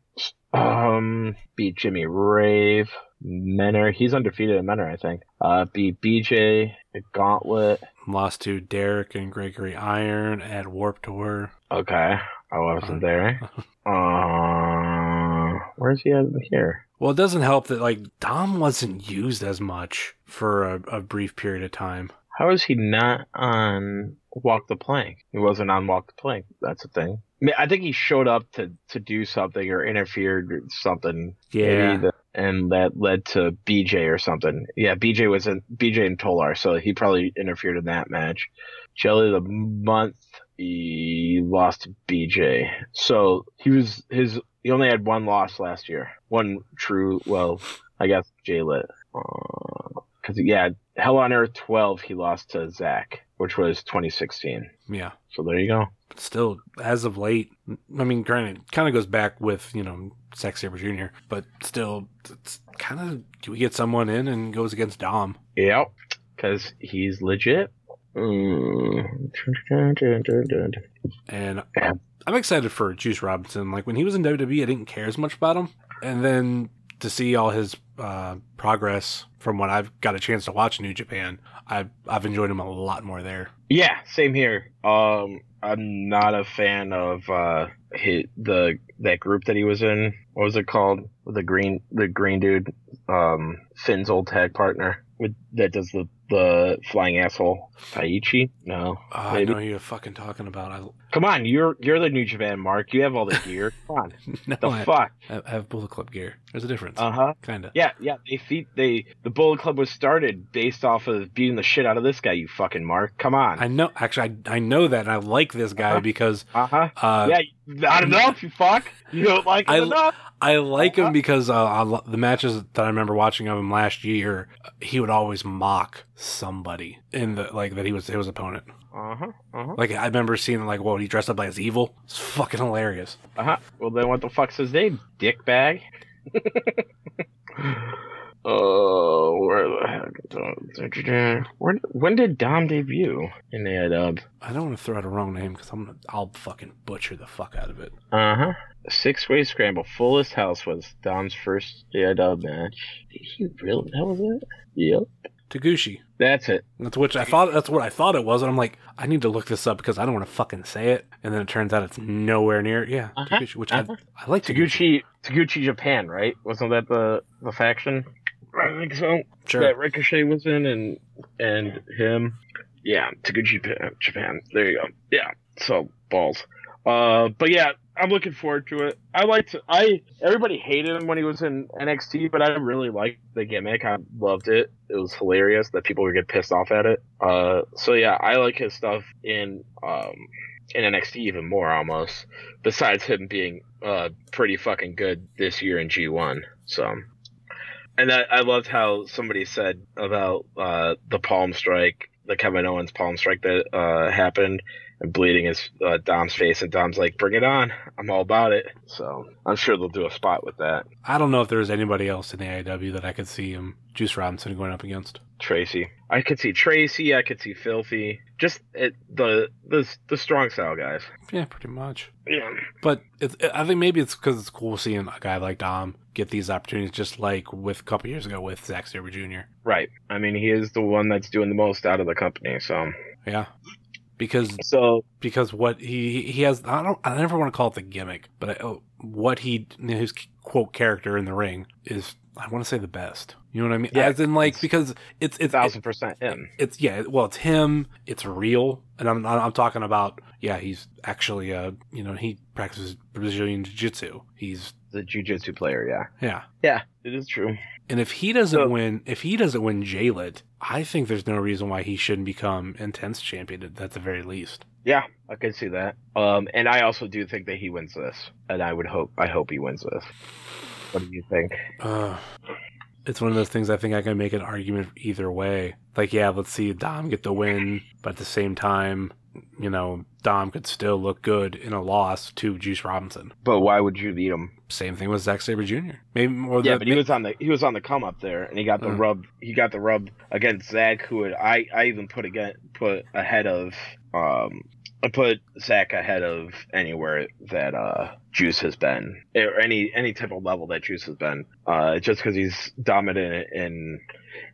Um, beat Jimmy Rave. Menor, he's undefeated in Menor, I think. Uh, beat BJ Gauntlet. Lost to Derek and Gregory Iron at Warp Tour. Okay, I wasn't there. Uh, where's he at here? Well, it doesn't help that like Dom wasn't used as much for a, a brief period of time. How is he not on Walk the Plank? He wasn't on Walk the Plank. That's a thing. I, think he showed up to, to do something or interfered with something. Yeah. that- and that led to BJ or something. Yeah, BJ was in BJ and Tolar, so he probably interfered in that match. Jelly of the month, he lost to BJ. So he was his. He only had one loss last year. One true. Well, I guess Jay Jaylit. Because uh, yeah, Hell on Earth 12, he lost to Zach, which was 2016. Yeah. So there you go. But still, as of late, I mean, granted, kind of goes back with, you know, Zack Sabre Jr., but still, it's kind of, do we get someone in and goes against Dom? Yep. Because he's legit. Mm. And I'm excited for Juice Robinson. Like, when he was in WWE, I didn't care as much about him. And then to see all his uh, progress from what I've got a chance to watch New Japan, I've, I've enjoyed him a lot more there. Yeah, same here. Um, I'm not a fan of uh hit the that group that he was in. What was it called? The green the green dude, um, Finn's old tag partner with that does the the flying asshole Taichi. No, Oh, I know who you're fucking talking about. Come on, you're you're the New Japan Mark. You have all the gear. Come on, no, the I, fuck. I have Bullet Club gear. There's a difference, Uh huh. kind of. Yeah, yeah. They feed they the Bullet Club was started based off of beating the shit out of this guy. You fucking Mark. Come on. I know. Actually, I, I know that, and I like this guy Uh-huh. because Uh huh. uh, yeah, not enough. You fuck. You don't like him I- enough. I like him Uh-huh. because uh, I the matches that I remember watching of him last year, he would always mock somebody in the like that he was his opponent. Uh huh. Uh huh. Like I remember seeing like, whoa, he dressed up like as evil. It's fucking hilarious. Uh huh. Well, then what the fuck's his name? Dick bag. Oh, where the heck? When when did Dom debut in AIW? I don't want to throw out a wrong name because I'm gonna, I'll fucking butcher the fuck out of it. Uh huh. Six way scramble, fullest house was Dom's first AIW match. Did he really? That was it. Yep. Taguchi. That's it. That's which I thought. That's what I thought it was, and I'm like, I need to look this up because I don't want to fucking say it. And then it turns out it's nowhere near. Yeah, Uh-huh, Taguchi, which uh-huh. I I like Taguchi. Taguchi, Japan, right? Wasn't that the the faction? I think so. Sure. That Ricochet was in, and and him. Yeah, Taguchi. Japan. There you go. Yeah. So balls. Uh, but yeah, I'm looking forward to it. I liked. I everybody hated him when he was in NXT, but I really liked the gimmick. I loved it. It was hilarious that people would get pissed off at it. Uh, so yeah, I like his stuff in um in NXT even more almost. Besides him being uh pretty fucking good this year in G1. So. And I, I loved how somebody said about uh, the palm strike, the Kevin Owens palm strike that uh, happened, and bleeding his uh, Dom's face, and Dom's like, "Bring it on! I'm all about it." So I'm sure they'll do a spot with that. I don't know if there's anybody else in the AIW that I could see him Juice Robinson going up against. Tracy, I could see Tracy, I could see Filthy, just it, the the the strong style guys. Yeah, pretty much. Yeah, But it's, I think maybe it's because it's cool seeing a guy like Dom get these opportunities, just like with a couple years ago with Zack Sabre Jr. right. I mean, he is the one that's doing the most out of the company. So Yeah, because so because what he he has I don't I never want to call it the gimmick, but I, oh, what he his quote character in the ring is I want to say the best. You know what I mean? Yeah, As in like because it's it's thousand percent him. it's yeah well it's him it's real and i'm i'm talking about yeah he's actually uh you know he practices brazilian jiu-jitsu he's The jiu jitsu player, yeah, yeah yeah, it is true. and if he doesn't So- win if he doesn't win Jaylit, i think there's no reason why he shouldn't become intense champion at, at the very least Yeah, I can see that. Um, and I also do think that he wins this, and I would hope I hope he wins this. What do you think? uh it's one of those things I think I can make an argument either way. Like, yeah, let's see Dom get the win, but at the same time, you know, Dom could still look good in a loss to Juice Robinson. But why would you beat him? Same thing with Zack Sabre Jr. Maybe more. Yeah, but he was on the he was on the come up there, and he got the Mm. rub. He got the rub against Zach, who had, I I even put again put ahead of um I put Zach ahead of anywhere that uh Juice has been, or any any type of level that Juice has been. Uh, just because he's dominant in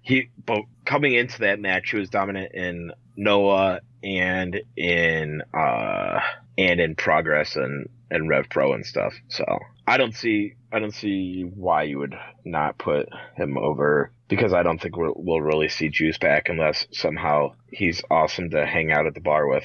he, but coming into that match, he was dominant in Noah and in uh and in Progress and and Rev Pro and stuff. So I don't see I don't see why you would not put him over because I don't think we'll, we'll really see Juice back unless somehow he's awesome to hang out at the bar with.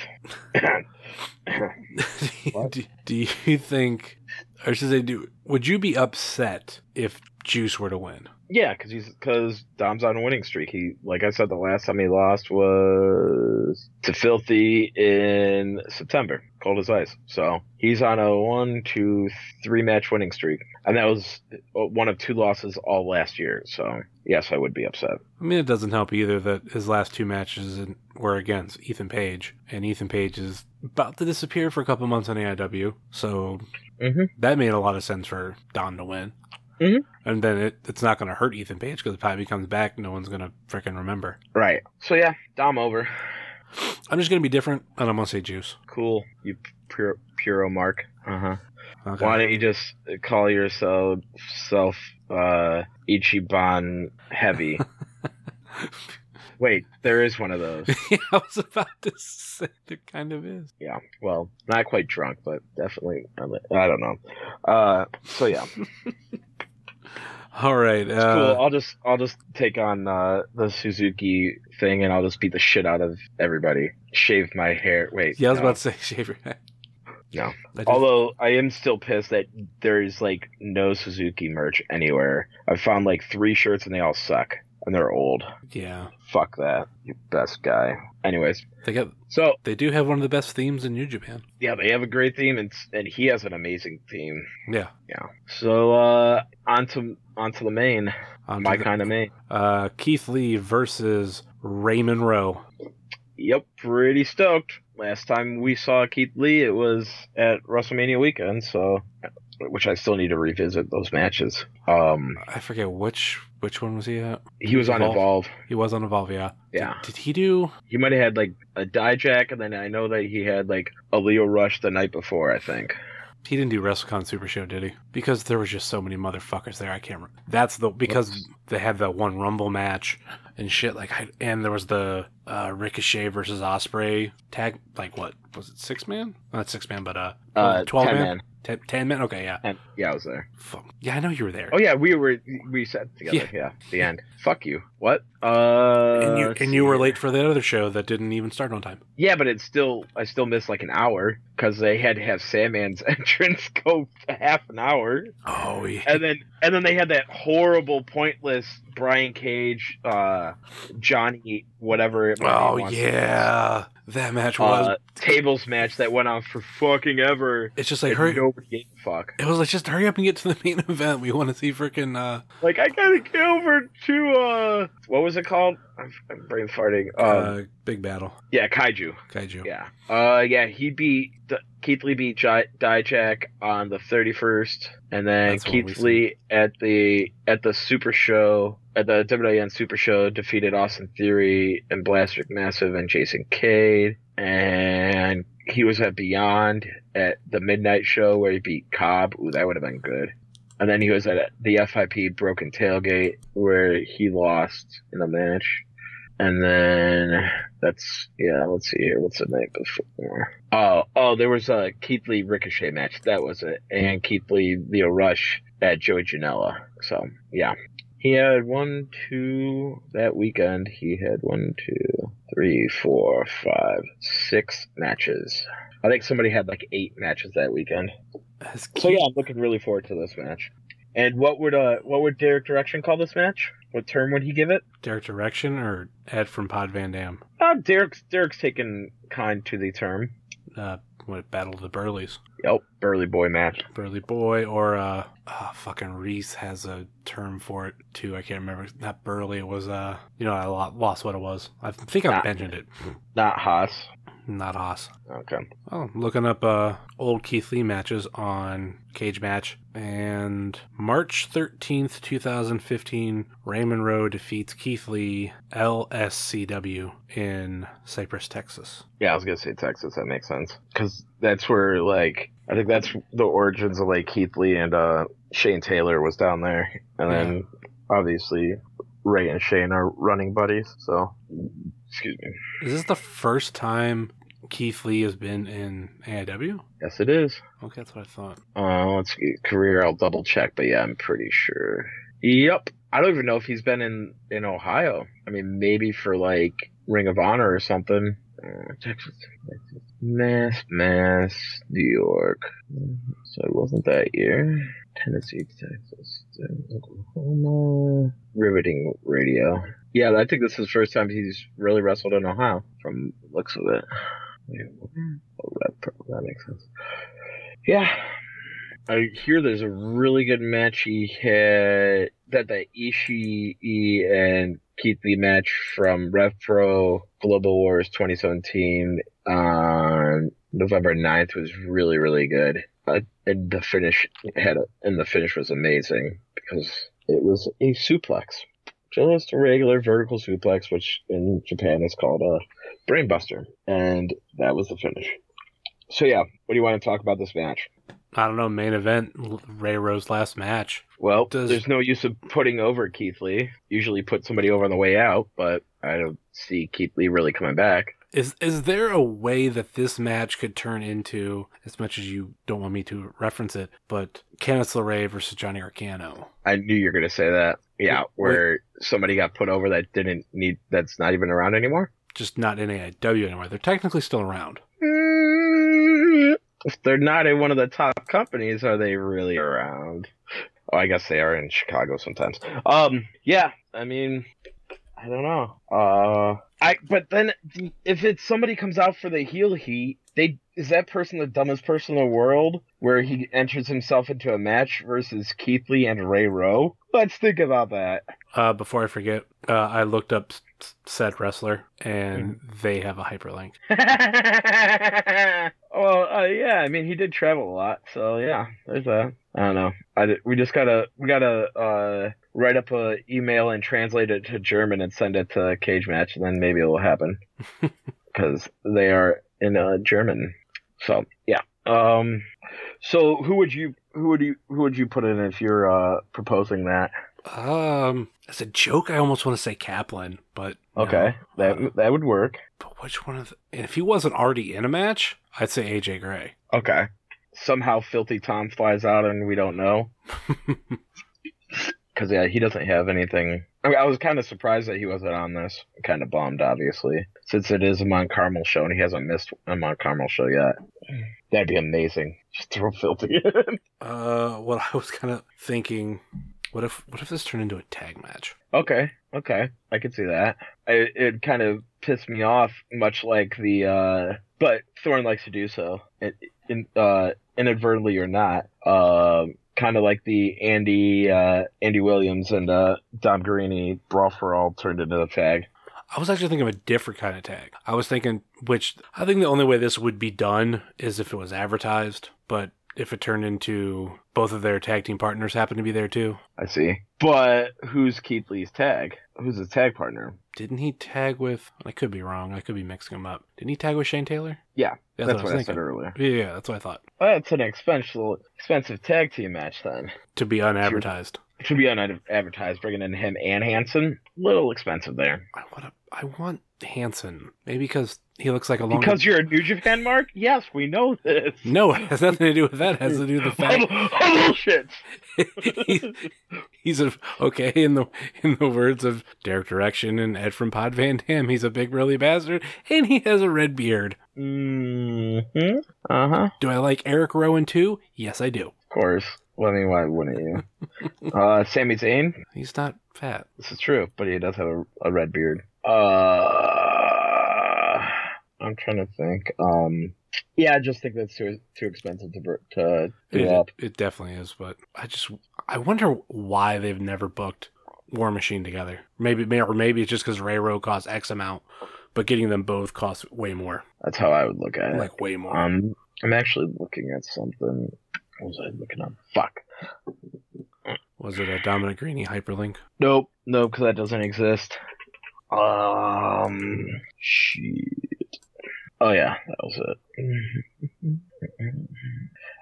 do, do you think, or should I do would you be upset if Juice were to win? Yeah, because he's because Dom's on a winning streak. He like I said, the last time he lost was to Filthy in September, cold as ice. So he's on a one, two, three match winning streak, and that was one of two losses all last year. So yes, I would be upset. I mean, it doesn't help either that his last two matches were against Ethan Page, and Ethan Page is about to disappear for a couple months on AIW, so Mhm. that made a lot of sense for Don to win. Mhm. And then it, it's not going to hurt Ethan Page because if he comes back, no one's going to freaking remember. Right. So yeah, Dom over. I'm just going to be different, and I'm going to say Juice. Cool. You pure puro mark. Uh huh. Okay. Why don't you just call yourself self uh, Ichiban Heavy? Wait, there is one of those. yeah, I was about to say there kind of is. Yeah. Well, not quite drunk, but definitely. I don't know. Uh. So yeah. All right. It's Uh, cool. I'll just I'll just take on uh, the Suzuki thing, and I'll just beat the shit out of everybody. Shave my hair. Wait. Yeah, I was no. about to say shave your head. No. I Although I am still pissed that there's like no Suzuki merch anywhere. I've found like three shirts and they all suck and they're old. yeah, Fuck that, you best guy. Anyways, they got so they do have one of the best themes in New Japan. yeah, they have a great theme and and he has an amazing theme. Yeah, Yeah. So uh, on to on to the main, onto my kind of main. uh, Keith Lee versus Raymond Rowe. Yep, pretty stoked. Last time we saw Keith Lee, it was at WrestleMania weekend, so which I still need to revisit those matches. Um, I forget which which one was he at. he was on Evolve? Evolve. He was on Evolve, yeah. Yeah. Did, did he do? He might have had like a Dijak, and then I know that he had like a Lio Rush the night before. I think. He didn't do WrestleCon Super Show, did he? Because there was just so many motherfuckers there. I can't. remember. That's the because Whoops. they had that one Rumble match and shit. Like, I, and there was the uh, Ricochet versus Osprey tag. Like, what was it? Six man? Not six man, but uh, Uh, twelve 10 man. man. Ten, ten minutes. Okay, yeah. And yeah, I was there. Fuck. Yeah, I know you were there. Oh yeah, we were we sat together. Yeah. Yeah. the end. Fuck you. What? Uh. and you and you were here. late for the other show that didn't even start on time. Yeah, but it's still I still missed like an hour because they had to have Sandman's entrance go half an hour, Oh, yeah. and then and then they had that horrible, pointless Brian Cage, uh, Johnny, whatever. It might be Oh yeah, that match was. Uh, tables match that went on for fucking ever. it's just like hurry. Nobody gave a fuck. It was like just hurry up and get to the main event. We want to see freaking. Uh, Like I gotta get over to uh, what was it called? I'm, I'm brain farting. Um, uh, big battle, yeah, Kaiju. kaiju. Yeah. Uh, yeah, he beat D- Keith Lee beat J- Dijak on the 31st, and then That's Keith. Lee at the at the Super Show at the WWN Super Show defeated Austin Theory and Blaster Massive and Jason Cade, and he was at Beyond at the Midnight Show where he beat Cobb. Ooh, that would have been good. And then he was at the FIP Broken Tailgate where he lost in a match. And then that's yeah. Let's see here. What's the night before? Oh, oh, there was a Keith Lee Ricochet match. That was it. And Keith Lee Lio Rush at Joey Janela. So yeah, he had one, two that weekend. He had one, two, three, four, five, six matches. I think somebody had like eight matches that weekend. So yeah, I'm looking really forward to this match. And what would uh what would Derek Direction call this match? What term would he give it? Derek Direction or Ed from Pod Van Dam? Uh, Derek's Derek's taken kind to the term. Uh, what Battle of the Burleys? Yep, Burly Boy match. Burly Boy or uh, uh fucking Reese has a term for it too. I can't remember. Not Burly. It was uh, you know, I lost what it was. I think I mentioned it. Not Haas. Not Haas. Okay. Oh, looking up uh old Keith Lee matches on Cage Match and March 13th, 2015, Raymond Rowe defeats Keith Lee LSCW in Cypress, Texas. Yeah, I was gonna say Texas. That makes sense because that's where like I think that's the origins of like Keith Lee and uh Shane Taylor was down there, and then obviously Ray and Shane are running buddies. So excuse me. Is this the first time Keith Lee has been in AIW? Yes, it is. Okay, that's what I thought. Uh, let's see. Career, I'll double check, but yeah, I'm pretty sure. Yep. I don't even know if he's been in in Ohio. I mean, maybe for like Ring of Honor or something. Uh, Texas, Texas, Mass, Mass, New York. So it wasn't that year. Tennessee, Texas, Oklahoma. Riveting Radio. Yeah, I think this is the first time he's really wrestled in Ohio, from the looks of it. Oh, that makes sense. Yeah. I hear there's a really good match he had that the Ishii and Keith Lee match from Rev Pro Global Wars 2017 on November 9th was really really good. Uh, and the finish had a, and the finish was amazing because it was a suplex, just a regular vertical suplex, which in Japan is called a brainbuster, and that was the finish. So yeah, what do you want to talk about this match? I don't know, main event, Ray Rose last match. Well, Does- there's no use of putting over Keith Lee. Usually put somebody over on the way out, but I don't see Keith Lee really coming back. Is is there a way that this match could turn into, as much as you don't want me to reference it, but Candice LeRae versus Johnny Gargano? I knew you were gonna say that. Yeah, Wait. where somebody got put over that didn't need that's not even around anymore. Just not in AIW anymore. They're technically still around. Mm, If they're not in one of the top companies, are they really around? Oh, I guess they are in Chicago sometimes. Um, yeah, I mean, I don't know. Uh, I but then if it's somebody comes out for the heel heat, they is that person the dumbest person in the world? Where he enters himself into a match versus Keith Lee and Ray Rowe? Let's think about that. Uh, before I forget, uh, I looked up s- s- said wrestler, and they have a hyperlink. well, uh, yeah. I mean, he did travel a lot, so yeah. There's that. I don't know. I we just gotta we gotta uh, write up a email and translate it to German and send it to Cage Match, and then maybe it'll happen because they are in uh, German. So yeah. Um. So who would you who would you who would you put in if you're uh, proposing that? Um, as a joke, I almost want to say Kaplan, but no. Okay, that Uh, that would work. but which one of the, and if he wasn't already in a match, I'd say AJ Gray. Okay. Somehow Filthy Tom flies out and we don't know. Because, yeah, he doesn't have anything. I, mean, I was kind of surprised that he wasn't on this. Kind of bummed, obviously. Since it is a Mount Carmel show and he hasn't missed a Mount Carmel show yet. That'd be amazing. Just throw Filthy in. Uh, what I was kind of thinking, what if what if this turned into a tag match? okay, okay. I could see that. I, it kind of pissed me off, much like the, uh, but Thorn likes to do so. It, in, uh, inadvertently or not. Um, kind of like the Andy uh, Andy Williams and uh, Dom Garrini brawl for all turned into a tag. I was actually thinking of a different kind of tag. I was thinking, which I think the only way this would be done is if it was advertised, but if it turned into both of their tag team partners happen to be there too. I see. But who's Keith Lee's tag? Who's his tag partner? Didn't he tag with? I could be wrong. I could be mixing them up. Didn't he tag with Shane Taylor? Yeah, That's, that's, what, what I I said earlier. Yeah, yeah, that's what I thought. Well, that's an expensive expensive tag team match then. To be unadvertised. To, be unadvertised, bringing in him and Hanson. Little expensive there. I want to. I want Hanson. Maybe because he looks like a longer. Because you're a New Japan mark? Yes, we know this. no, it has nothing to do with that. It has to do with the fact Bullshit. he's, he's a okay in the in the words of Derek Direction and Ed from Pod Van Dam. He's a big burly bastard, and he has a red beard. hmm Uh huh. Do I like Eric Rowan too? Yes, I do. Of course. Well, I mean, why wouldn't you? uh, Sami Zayn. He's not fat. This is true, but he does have a, a red beard. Uh, I'm trying to think. Um, yeah, I just think that's too too expensive to to do It, up. it definitely is, but I just I wonder why they've never booked War Machine together. Maybe, may- or maybe it's just because Ray Rowe costs X amount, but getting them both costs way more, That's how I would look at it. like way more. Um, I'm actually looking at something. What was I looking up? Fuck. Was it a Dominic Garrini hyperlink? Nope, nope, because that doesn't exist. Um, shit. Oh yeah, that was it.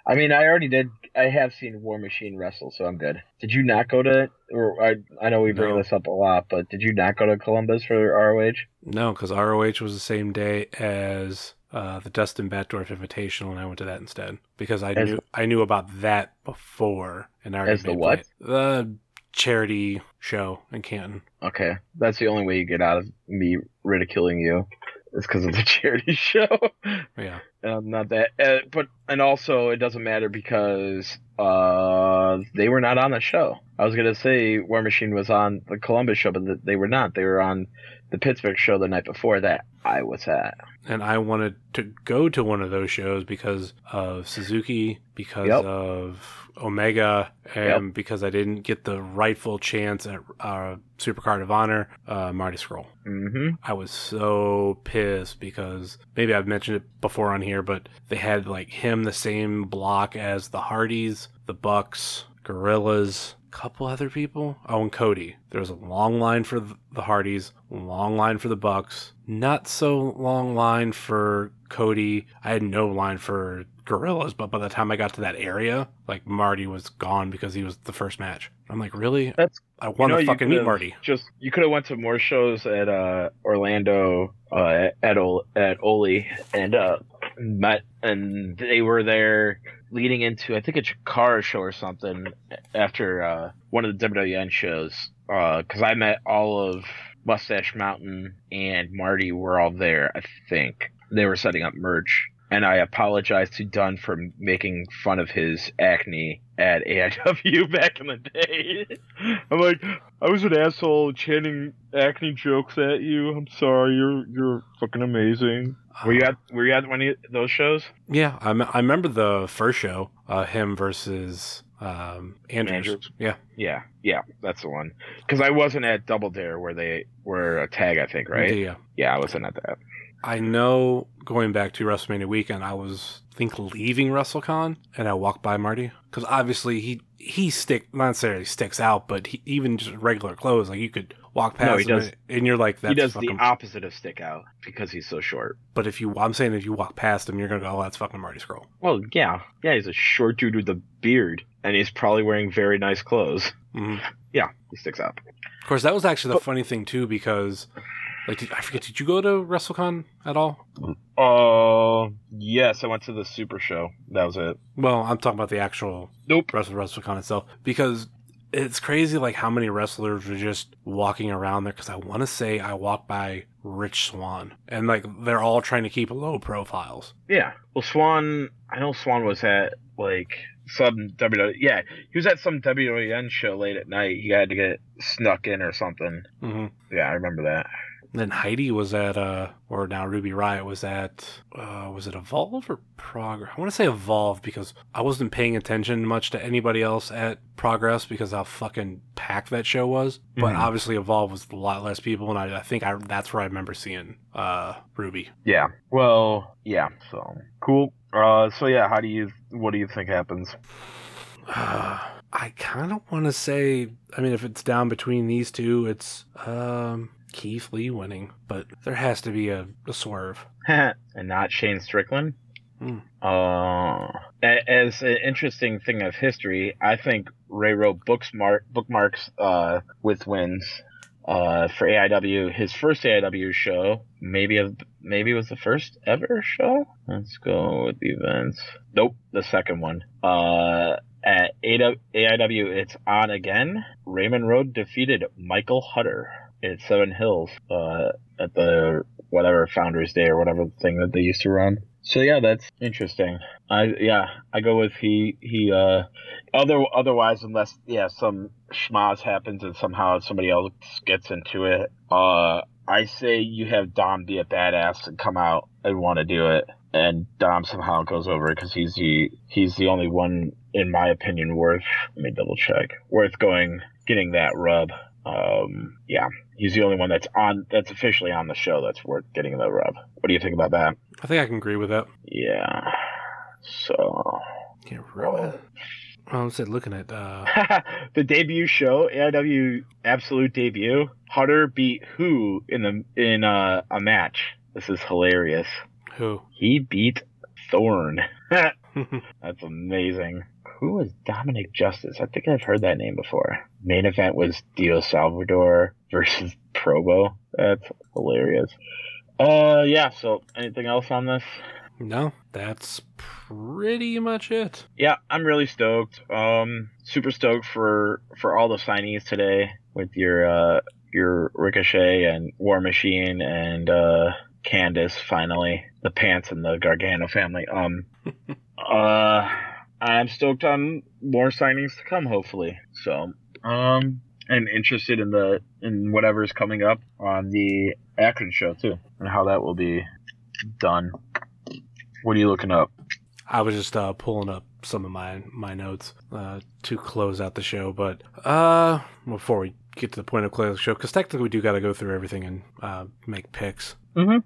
I mean, I already did. I have seen War Machine wrestle, so I'm good. Did you not go to? Or I, I know we bring No. this up a lot, but did you not go to Columbus for ROH? No, because ROH was the same day as uh, the Dustin Batdorf Invitational, and I went to that instead because I As- knew I knew about that before. And I already As the what? play- The charity show in Canton. Okay, that's the only way you get out of me ridiculing you, is because of the charity show. Yeah, Um, not that, uh, but and also it doesn't matter because uh they were not on the show. I was gonna say War Machine was on the Columbus show, but they were not. They were on the Pittsburgh show the night before that I was at. and I wanted to go to one of those shows because of Suzuki, because Yep. of Omega, and because I didn't get the rightful chance at uh, Supercard of Honor, uh, Marty Scurll. Mm-hmm. I was so pissed because maybe I've mentioned it before on here, but they had like him the same block as the Hardys, the Bucks, Gorillas, couple other people. Oh, and Cody. There was a long line for the Hardys, long line for the Bucks, not so long line for Cody. I had no line for Gorillas, but by the time I got to that area, like Marty was gone because he was the first match. I'm like, really? That's- I want know, to you fucking meet Marty. Just you could have went to more shows at uh, Orlando uh, at Ol- at Oli and uh, met, and they were there leading into I think a car show or something after uh, one of the WWN shows. Because I met all of Mustache Mountain and Marty were all there. I think they were setting up merch. And I apologize to Dunne for making fun of his acne at AIW back in the day. I'm like, I was an asshole chanting acne jokes at you. I'm sorry. You're you're fucking amazing. Were you at Were you at one of those shows? Yeah, I, me- I remember the first show, uh, him versus um, Andrews. Andrews. Yeah, Yeah, yeah, that's the one. Because I wasn't at Double Dare where they were a tag. I think right. Yeah. Yeah, I wasn't at that. I know going back to WrestleMania weekend, I was I think leaving WrestleCon and I walked by Marty because obviously he he stick not necessarily sticks out, but he, even just regular clothes like you could walk past No, he him does- and you're like that's he does fucking. the opposite of stick out because he's so short. but if you, I'm saying if you walk past him, you're gonna go, oh, that's fucking Marty Scurll. Well, yeah, yeah, he's a short dude with a beard, and he's probably wearing very nice clothes. hmm Yeah, he sticks out. Of course, that was actually the funny thing too because. Like did, I forget, did you go to WrestleCon at all? Uh, yes, I went to the Super Show. That was it. Well, I'm talking about the actual Nope. Wrestle WrestleCon itself because it's crazy like how many wrestlers were just walking around there because I want to say I walked by Rich Swann and like they're all trying to keep low profiles. Yeah. Well, Swann, I know Swann was at like some WWE. Yeah, he was at some WWN show late at night. He had to get snuck in or something. hmm Yeah, I remember that. Then Heidi was at uh or now Ruby Riot was at uh was it Evolve or Progress? I want to say Evolve because I wasn't paying attention much to anybody else at Progress because how fucking packed that show was. But Mhm. obviously Evolve was a lot less people, and I, I think I that's where I remember seeing uh Ruby. Yeah. Well, yeah. So cool. Uh, so yeah, how do you? What do you think happens? Uh, I kind of want to say, I mean, if it's down between these two, it's um, Keith Lee winning, but there has to be a, a swerve. and not Shane Strickland. Hmm. Uh, as an interesting thing of history, I think Ray wrote booksmart bookmarks uh, with wins uh, for AIW. His first AIW show, maybe of maybe it was the first ever show. Let's go with the events. Nope, the second one. Uh, at AIW, it's on again. Raymond Rowe defeated Michael Hutter at Seven Hills uh, at the whatever Founders Day or whatever thing that they used to run. So yeah, that's interesting. I yeah, I go with he he uh other otherwise unless yeah some schmaz happens and somehow somebody else gets into it. Uh I say you have Dom be a badass and come out and want to do it and Dom somehow goes over because he's the he's the only one in my opinion worth let me double check worth going getting that rub. Um yeah, he's the only one that's on that's officially on the show that's worth getting the rub. What do you think about that? I think I can agree with that. Yeah. So Yeah, really. I'm was looking at uh, the debut show, AIW Absolute debut, Hutter beat who in the in uh, a match. This is hilarious. who? He beat Thorn. That's amazing. Who was Dominic Justice? I think I've heard that name before. Main event was Dio Salvador versus Probo. That's hilarious. Uh, yeah. So, anything else on this? no, that's pretty much it. Yeah, I'm really stoked. Um, super stoked for for all the signees today with your uh your Ricochet and War Machine and uh Candice finally the pants and the Gargano family. Um, uh, I'm stoked on more signings to come. Hopefully, so um, and interested in the in whatever is coming up on the Akron show too, and how that will be done. What are you looking up? I was just uh, pulling up some of my my notes uh, to close out the show, but uh, before we get to the point of closing the show, because technically we do got to go through everything and uh, make picks. Mm-hmm.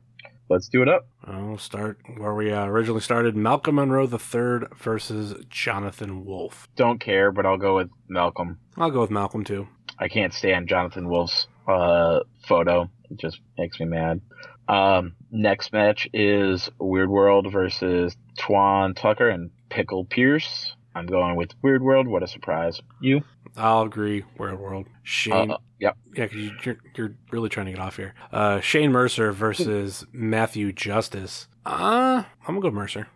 Let's do it up. I'll start where we uh, originally started. Malcolm Monroe III versus Jonathan Wolf. Don't care, but I'll go with Malcolm. I'll go with Malcolm too. I can't stand Jonathan Wolf's uh, photo. It just makes me mad. Um, next match is Weird World versus Twan Tucker and Pickle Pierce. I'm going with Weird World. What a surprise! You? I'll agree. Weird World. Shane. Uh, yep. Yeah, 'cause you, you're you're really trying to get off here. Uh, Shane Mercer versus Matthew Justice. Uh, I'm gonna go Mercer.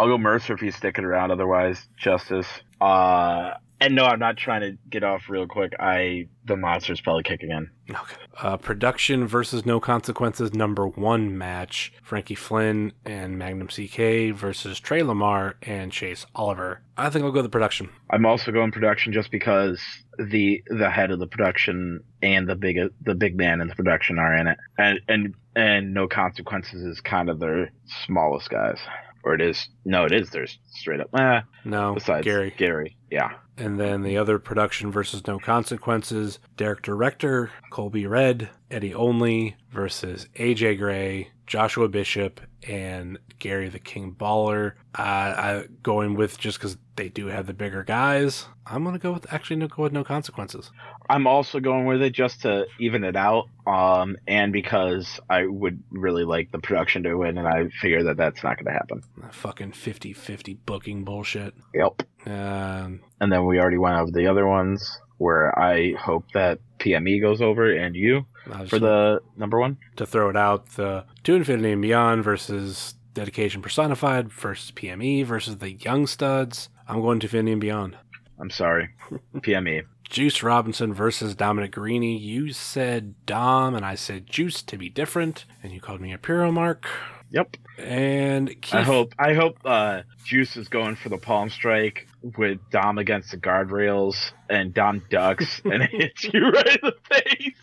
I'll go Mercer if he's sticking around. Otherwise, Justice. Uh, and no, I'm not trying to get off real quick. I the monster's probably kicking in. Okay. Uh, production versus No Consequences number one match. Frankie Flynn and Magnum CK versus Trey Lamar and Chase Oliver. I think I'll go the production. I'm also going production just because the the head of the production and the big the big man in the production are in it, and and and no consequences is kind of their smallest guys, or it is no, it is their straight up. Eh, No, besides Gary. Gary, yeah. And then the other production versus no consequences. Derek Direction, Colby Redd, Eddie Only versus AJ Gray, Joshua Bishop, and Gary the King Baller. Uh, I going with just because they do have the bigger guys. I'm gonna go with actually no go with no consequences. I'm also going with it just to even it out, um, and because I would really like the production to win, and I figure that that's not going to happen. That fucking 50-50 booking bullshit. Yep. Um, And then we already went over the other ones where I hope that PME goes over and you for the number one. to throw it out, the To Infinity and Beyond versus Dedication Personified versus PME versus the Young Studs. I'm going to Infinity and Beyond. I'm sorry, PME. Juice Robinson versus Dominic Garrini. You said Dom, and I said Juice to be different, and you called me a Puro Mark. Yep. And Keith, I hope I hope uh, Juice is going for the palm strike with Dom against the guardrails and Dom ducks and hits you right in the face.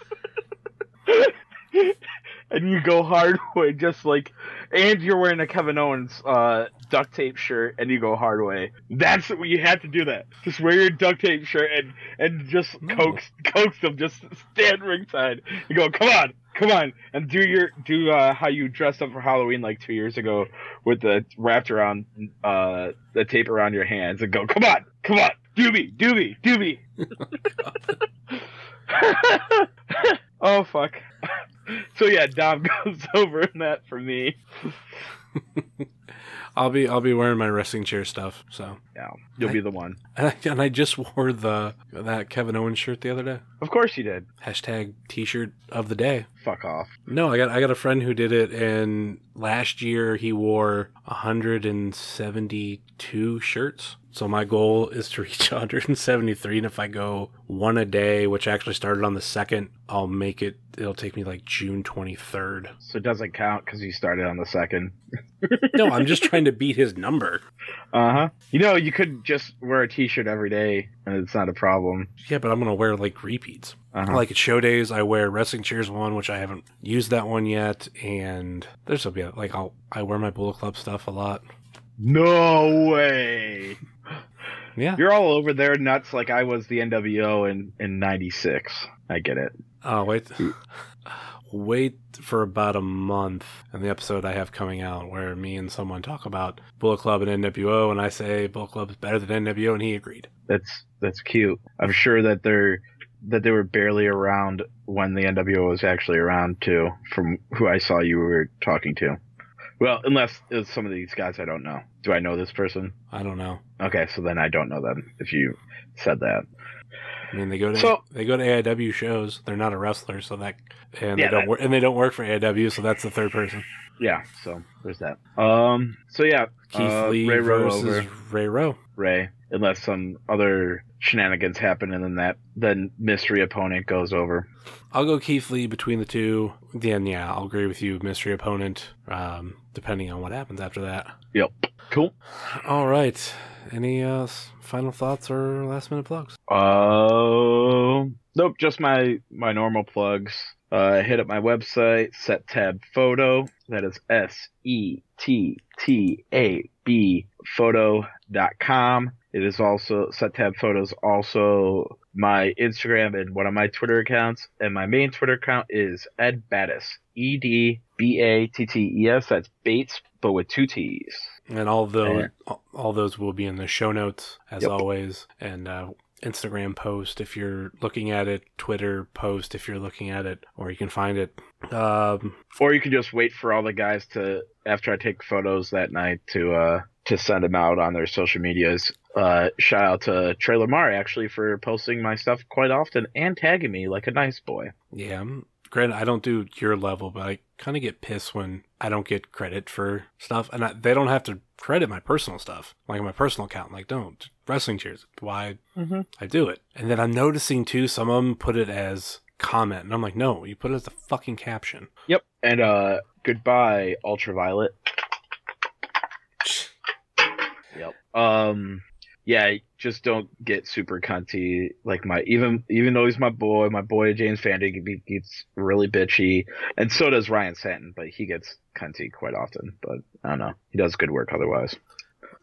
and you go hard way just like and you're wearing a Kevin Owens uh, duct tape shirt and you go hard way. That's what you have to do that. Just wear your duct tape shirt and and just No. coax coax them just stand ringside. You go, come on, come on, and do your do uh, how you dressed up for Halloween like two years ago with the wrapped around uh, the tape around your hands and go, come on, come on, do me, do me, do me. oh fuck. So yeah, Dom goes over in that for me. I'll be I'll be wearing my wrestling chair stuff. So, Yeah, you'll be the one. and I, and I just wore the that Kevin Owens shirt the other day. Of course you did. Hashtag T-shirt of the day. Fuck off. No, I got I got a friend who did it, and last year he wore 172 shirts. So my goal is to reach 173, and if I go one a day, which actually started on the second, I'll make it. It'll take me like June 23rd. So it doesn't count because you started on the second. No, I'm just trying to beat his number. Uh huh. You know, you could just wear a T-shirt every day, and it's not a problem. Yeah, but I'm gonna wear like repeats. Uh-huh. Like at show days, I wear wrestling cheers one, which I haven't used that one yet, and there's a bit like I'll I wear my Bullet Club stuff a lot. No way. Yeah. You're all over there nuts like I was the NWO in in '96. I get it. Oh wait, wait for about a month, and the episode I have coming out where me and someone talk about Bullet Club and NWO, and I say Bullet Club is better than NWO, and he agreed. That's that's cute. I'm sure that they're that they were barely around when the NWO was actually around too. From who I saw you were talking to. Well, unless it's some of these guys I don't know. Do I know this person? I don't know. Okay, so then I don't know them. If you said that. I mean, they go to So- they go to AIW shows. They're not a wrestler, so that and Yeah, they don't that- work and they don't work for AIW, so that's the third person. Yeah. So there's that. Um. So yeah. Keith uh, Lee Ray versus over. Ray Rowe. Ray, unless some other shenanigans happen, and then that then mystery opponent goes over. I'll go Keith Lee between the two. Then yeah, I'll agree with you. Mystery opponent. Um, depending on what happens after that. Yep. Cool. All right. Any uh, final thoughts or last minute plugs? Uh, nope. Just my my normal plugs. Uh, hit up my website, set tab photo. That is S E T T A B photo.com. It is also set tab photos also my Instagram and one of my Twitter accounts. And my main Twitter account is Ed Battis. E D B A T T E S. That's Bates, but with two T's. And all those all those will be in the show notes as Yep. always. And uh, Instagram post if you're looking at it, Twitter post if you're looking at it, or you can find it. Um, Or you can just wait for all the guys to after I take photos that night to uh to send them out on their social medias. Uh, shout out to Trey Lamar actually for posting my stuff quite often and tagging me like a nice boy. yeah, granted, I don't do your level, but I kind of get pissed when I don't get credit for stuff, and I, they don't have to credit my personal stuff, like my personal account. Like, don't wrestling cheers. Why Mhm. I do it, and then I'm noticing too. Some of them put it as comment, and I'm like, no, you put it as the fucking caption. Yep. And uh, goodbye, Ultraviolet. Yep. Um. Yeah, just don't get super cunty. Like my even even though he's my boy, my boy James Vandy gets really bitchy, and so does Ryan Stanton, but he gets cunty quite often. But I don't know, he does good work otherwise.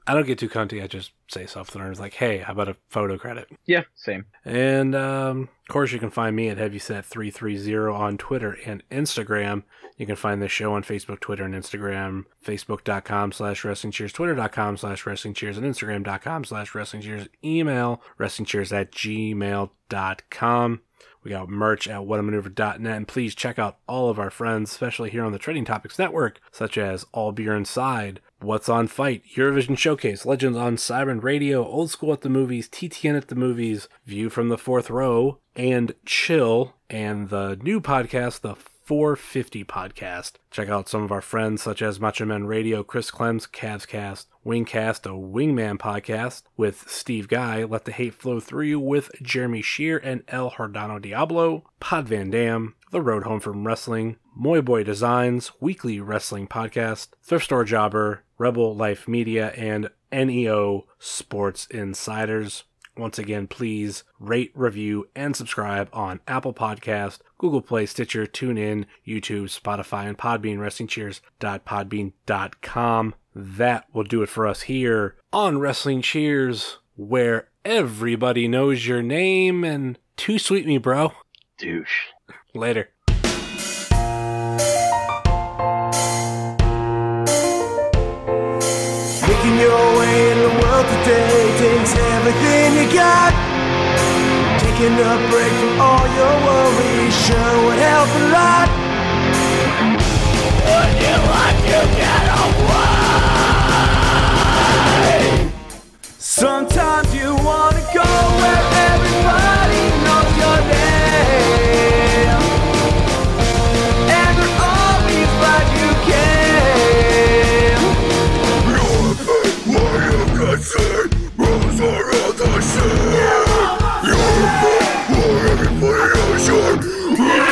I don't get too cunty. I just say something or like, hey, how about a photo credit? Yeah, same. And um, of course, you can find me at HeavySet330 on Twitter and Instagram. You can find this show on Facebook, Twitter, and Instagram. Facebook.com slash Wrestling Cheers, Twitter.com slash Wrestling Cheers, and Instagram.com slash Wrestling Cheers. Email Wrestling Cheers at gmail.com. We got merch at whatamaneuver.net, and please check out all of our friends, especially here on the Trading Topics Network, such as All Beer Inside, What's on Fight, Eurovision Showcase, Legends on Siren Radio, Old School at the Movies, TTN at the Movies, View from the Fourth Row, and Chill, and the new podcast, the 450 podcast. Check out some of our friends such as Macho Men Radio, Chris Clem's Cavs Cast, Wingcast, a Wingman podcast with Steve Guy, Let the Hate Flow Through You with Jeremy Shear and El Hardano Diablo, Pod Van Dam, The Road Home from Wrestling, Moy Boy Designs, Weekly Wrestling Podcast, Thrift Store Jobber, Rebel Life Media, and NEO Sports Insiders. Once again, please rate, review, and subscribe on Apple Podcast, Google Play, Stitcher, TuneIn, YouTube, Spotify, and Podbean. WrestlingCheers.podbean.com. That will do it for us here on Wrestling Cheers, where everybody knows your name and too sweet me, bro. Douche. Later. making your way in the world today takes everything you got. Taking a break from all your worries sure would help a lot. Would you like to get away? Sometimes you Yeah.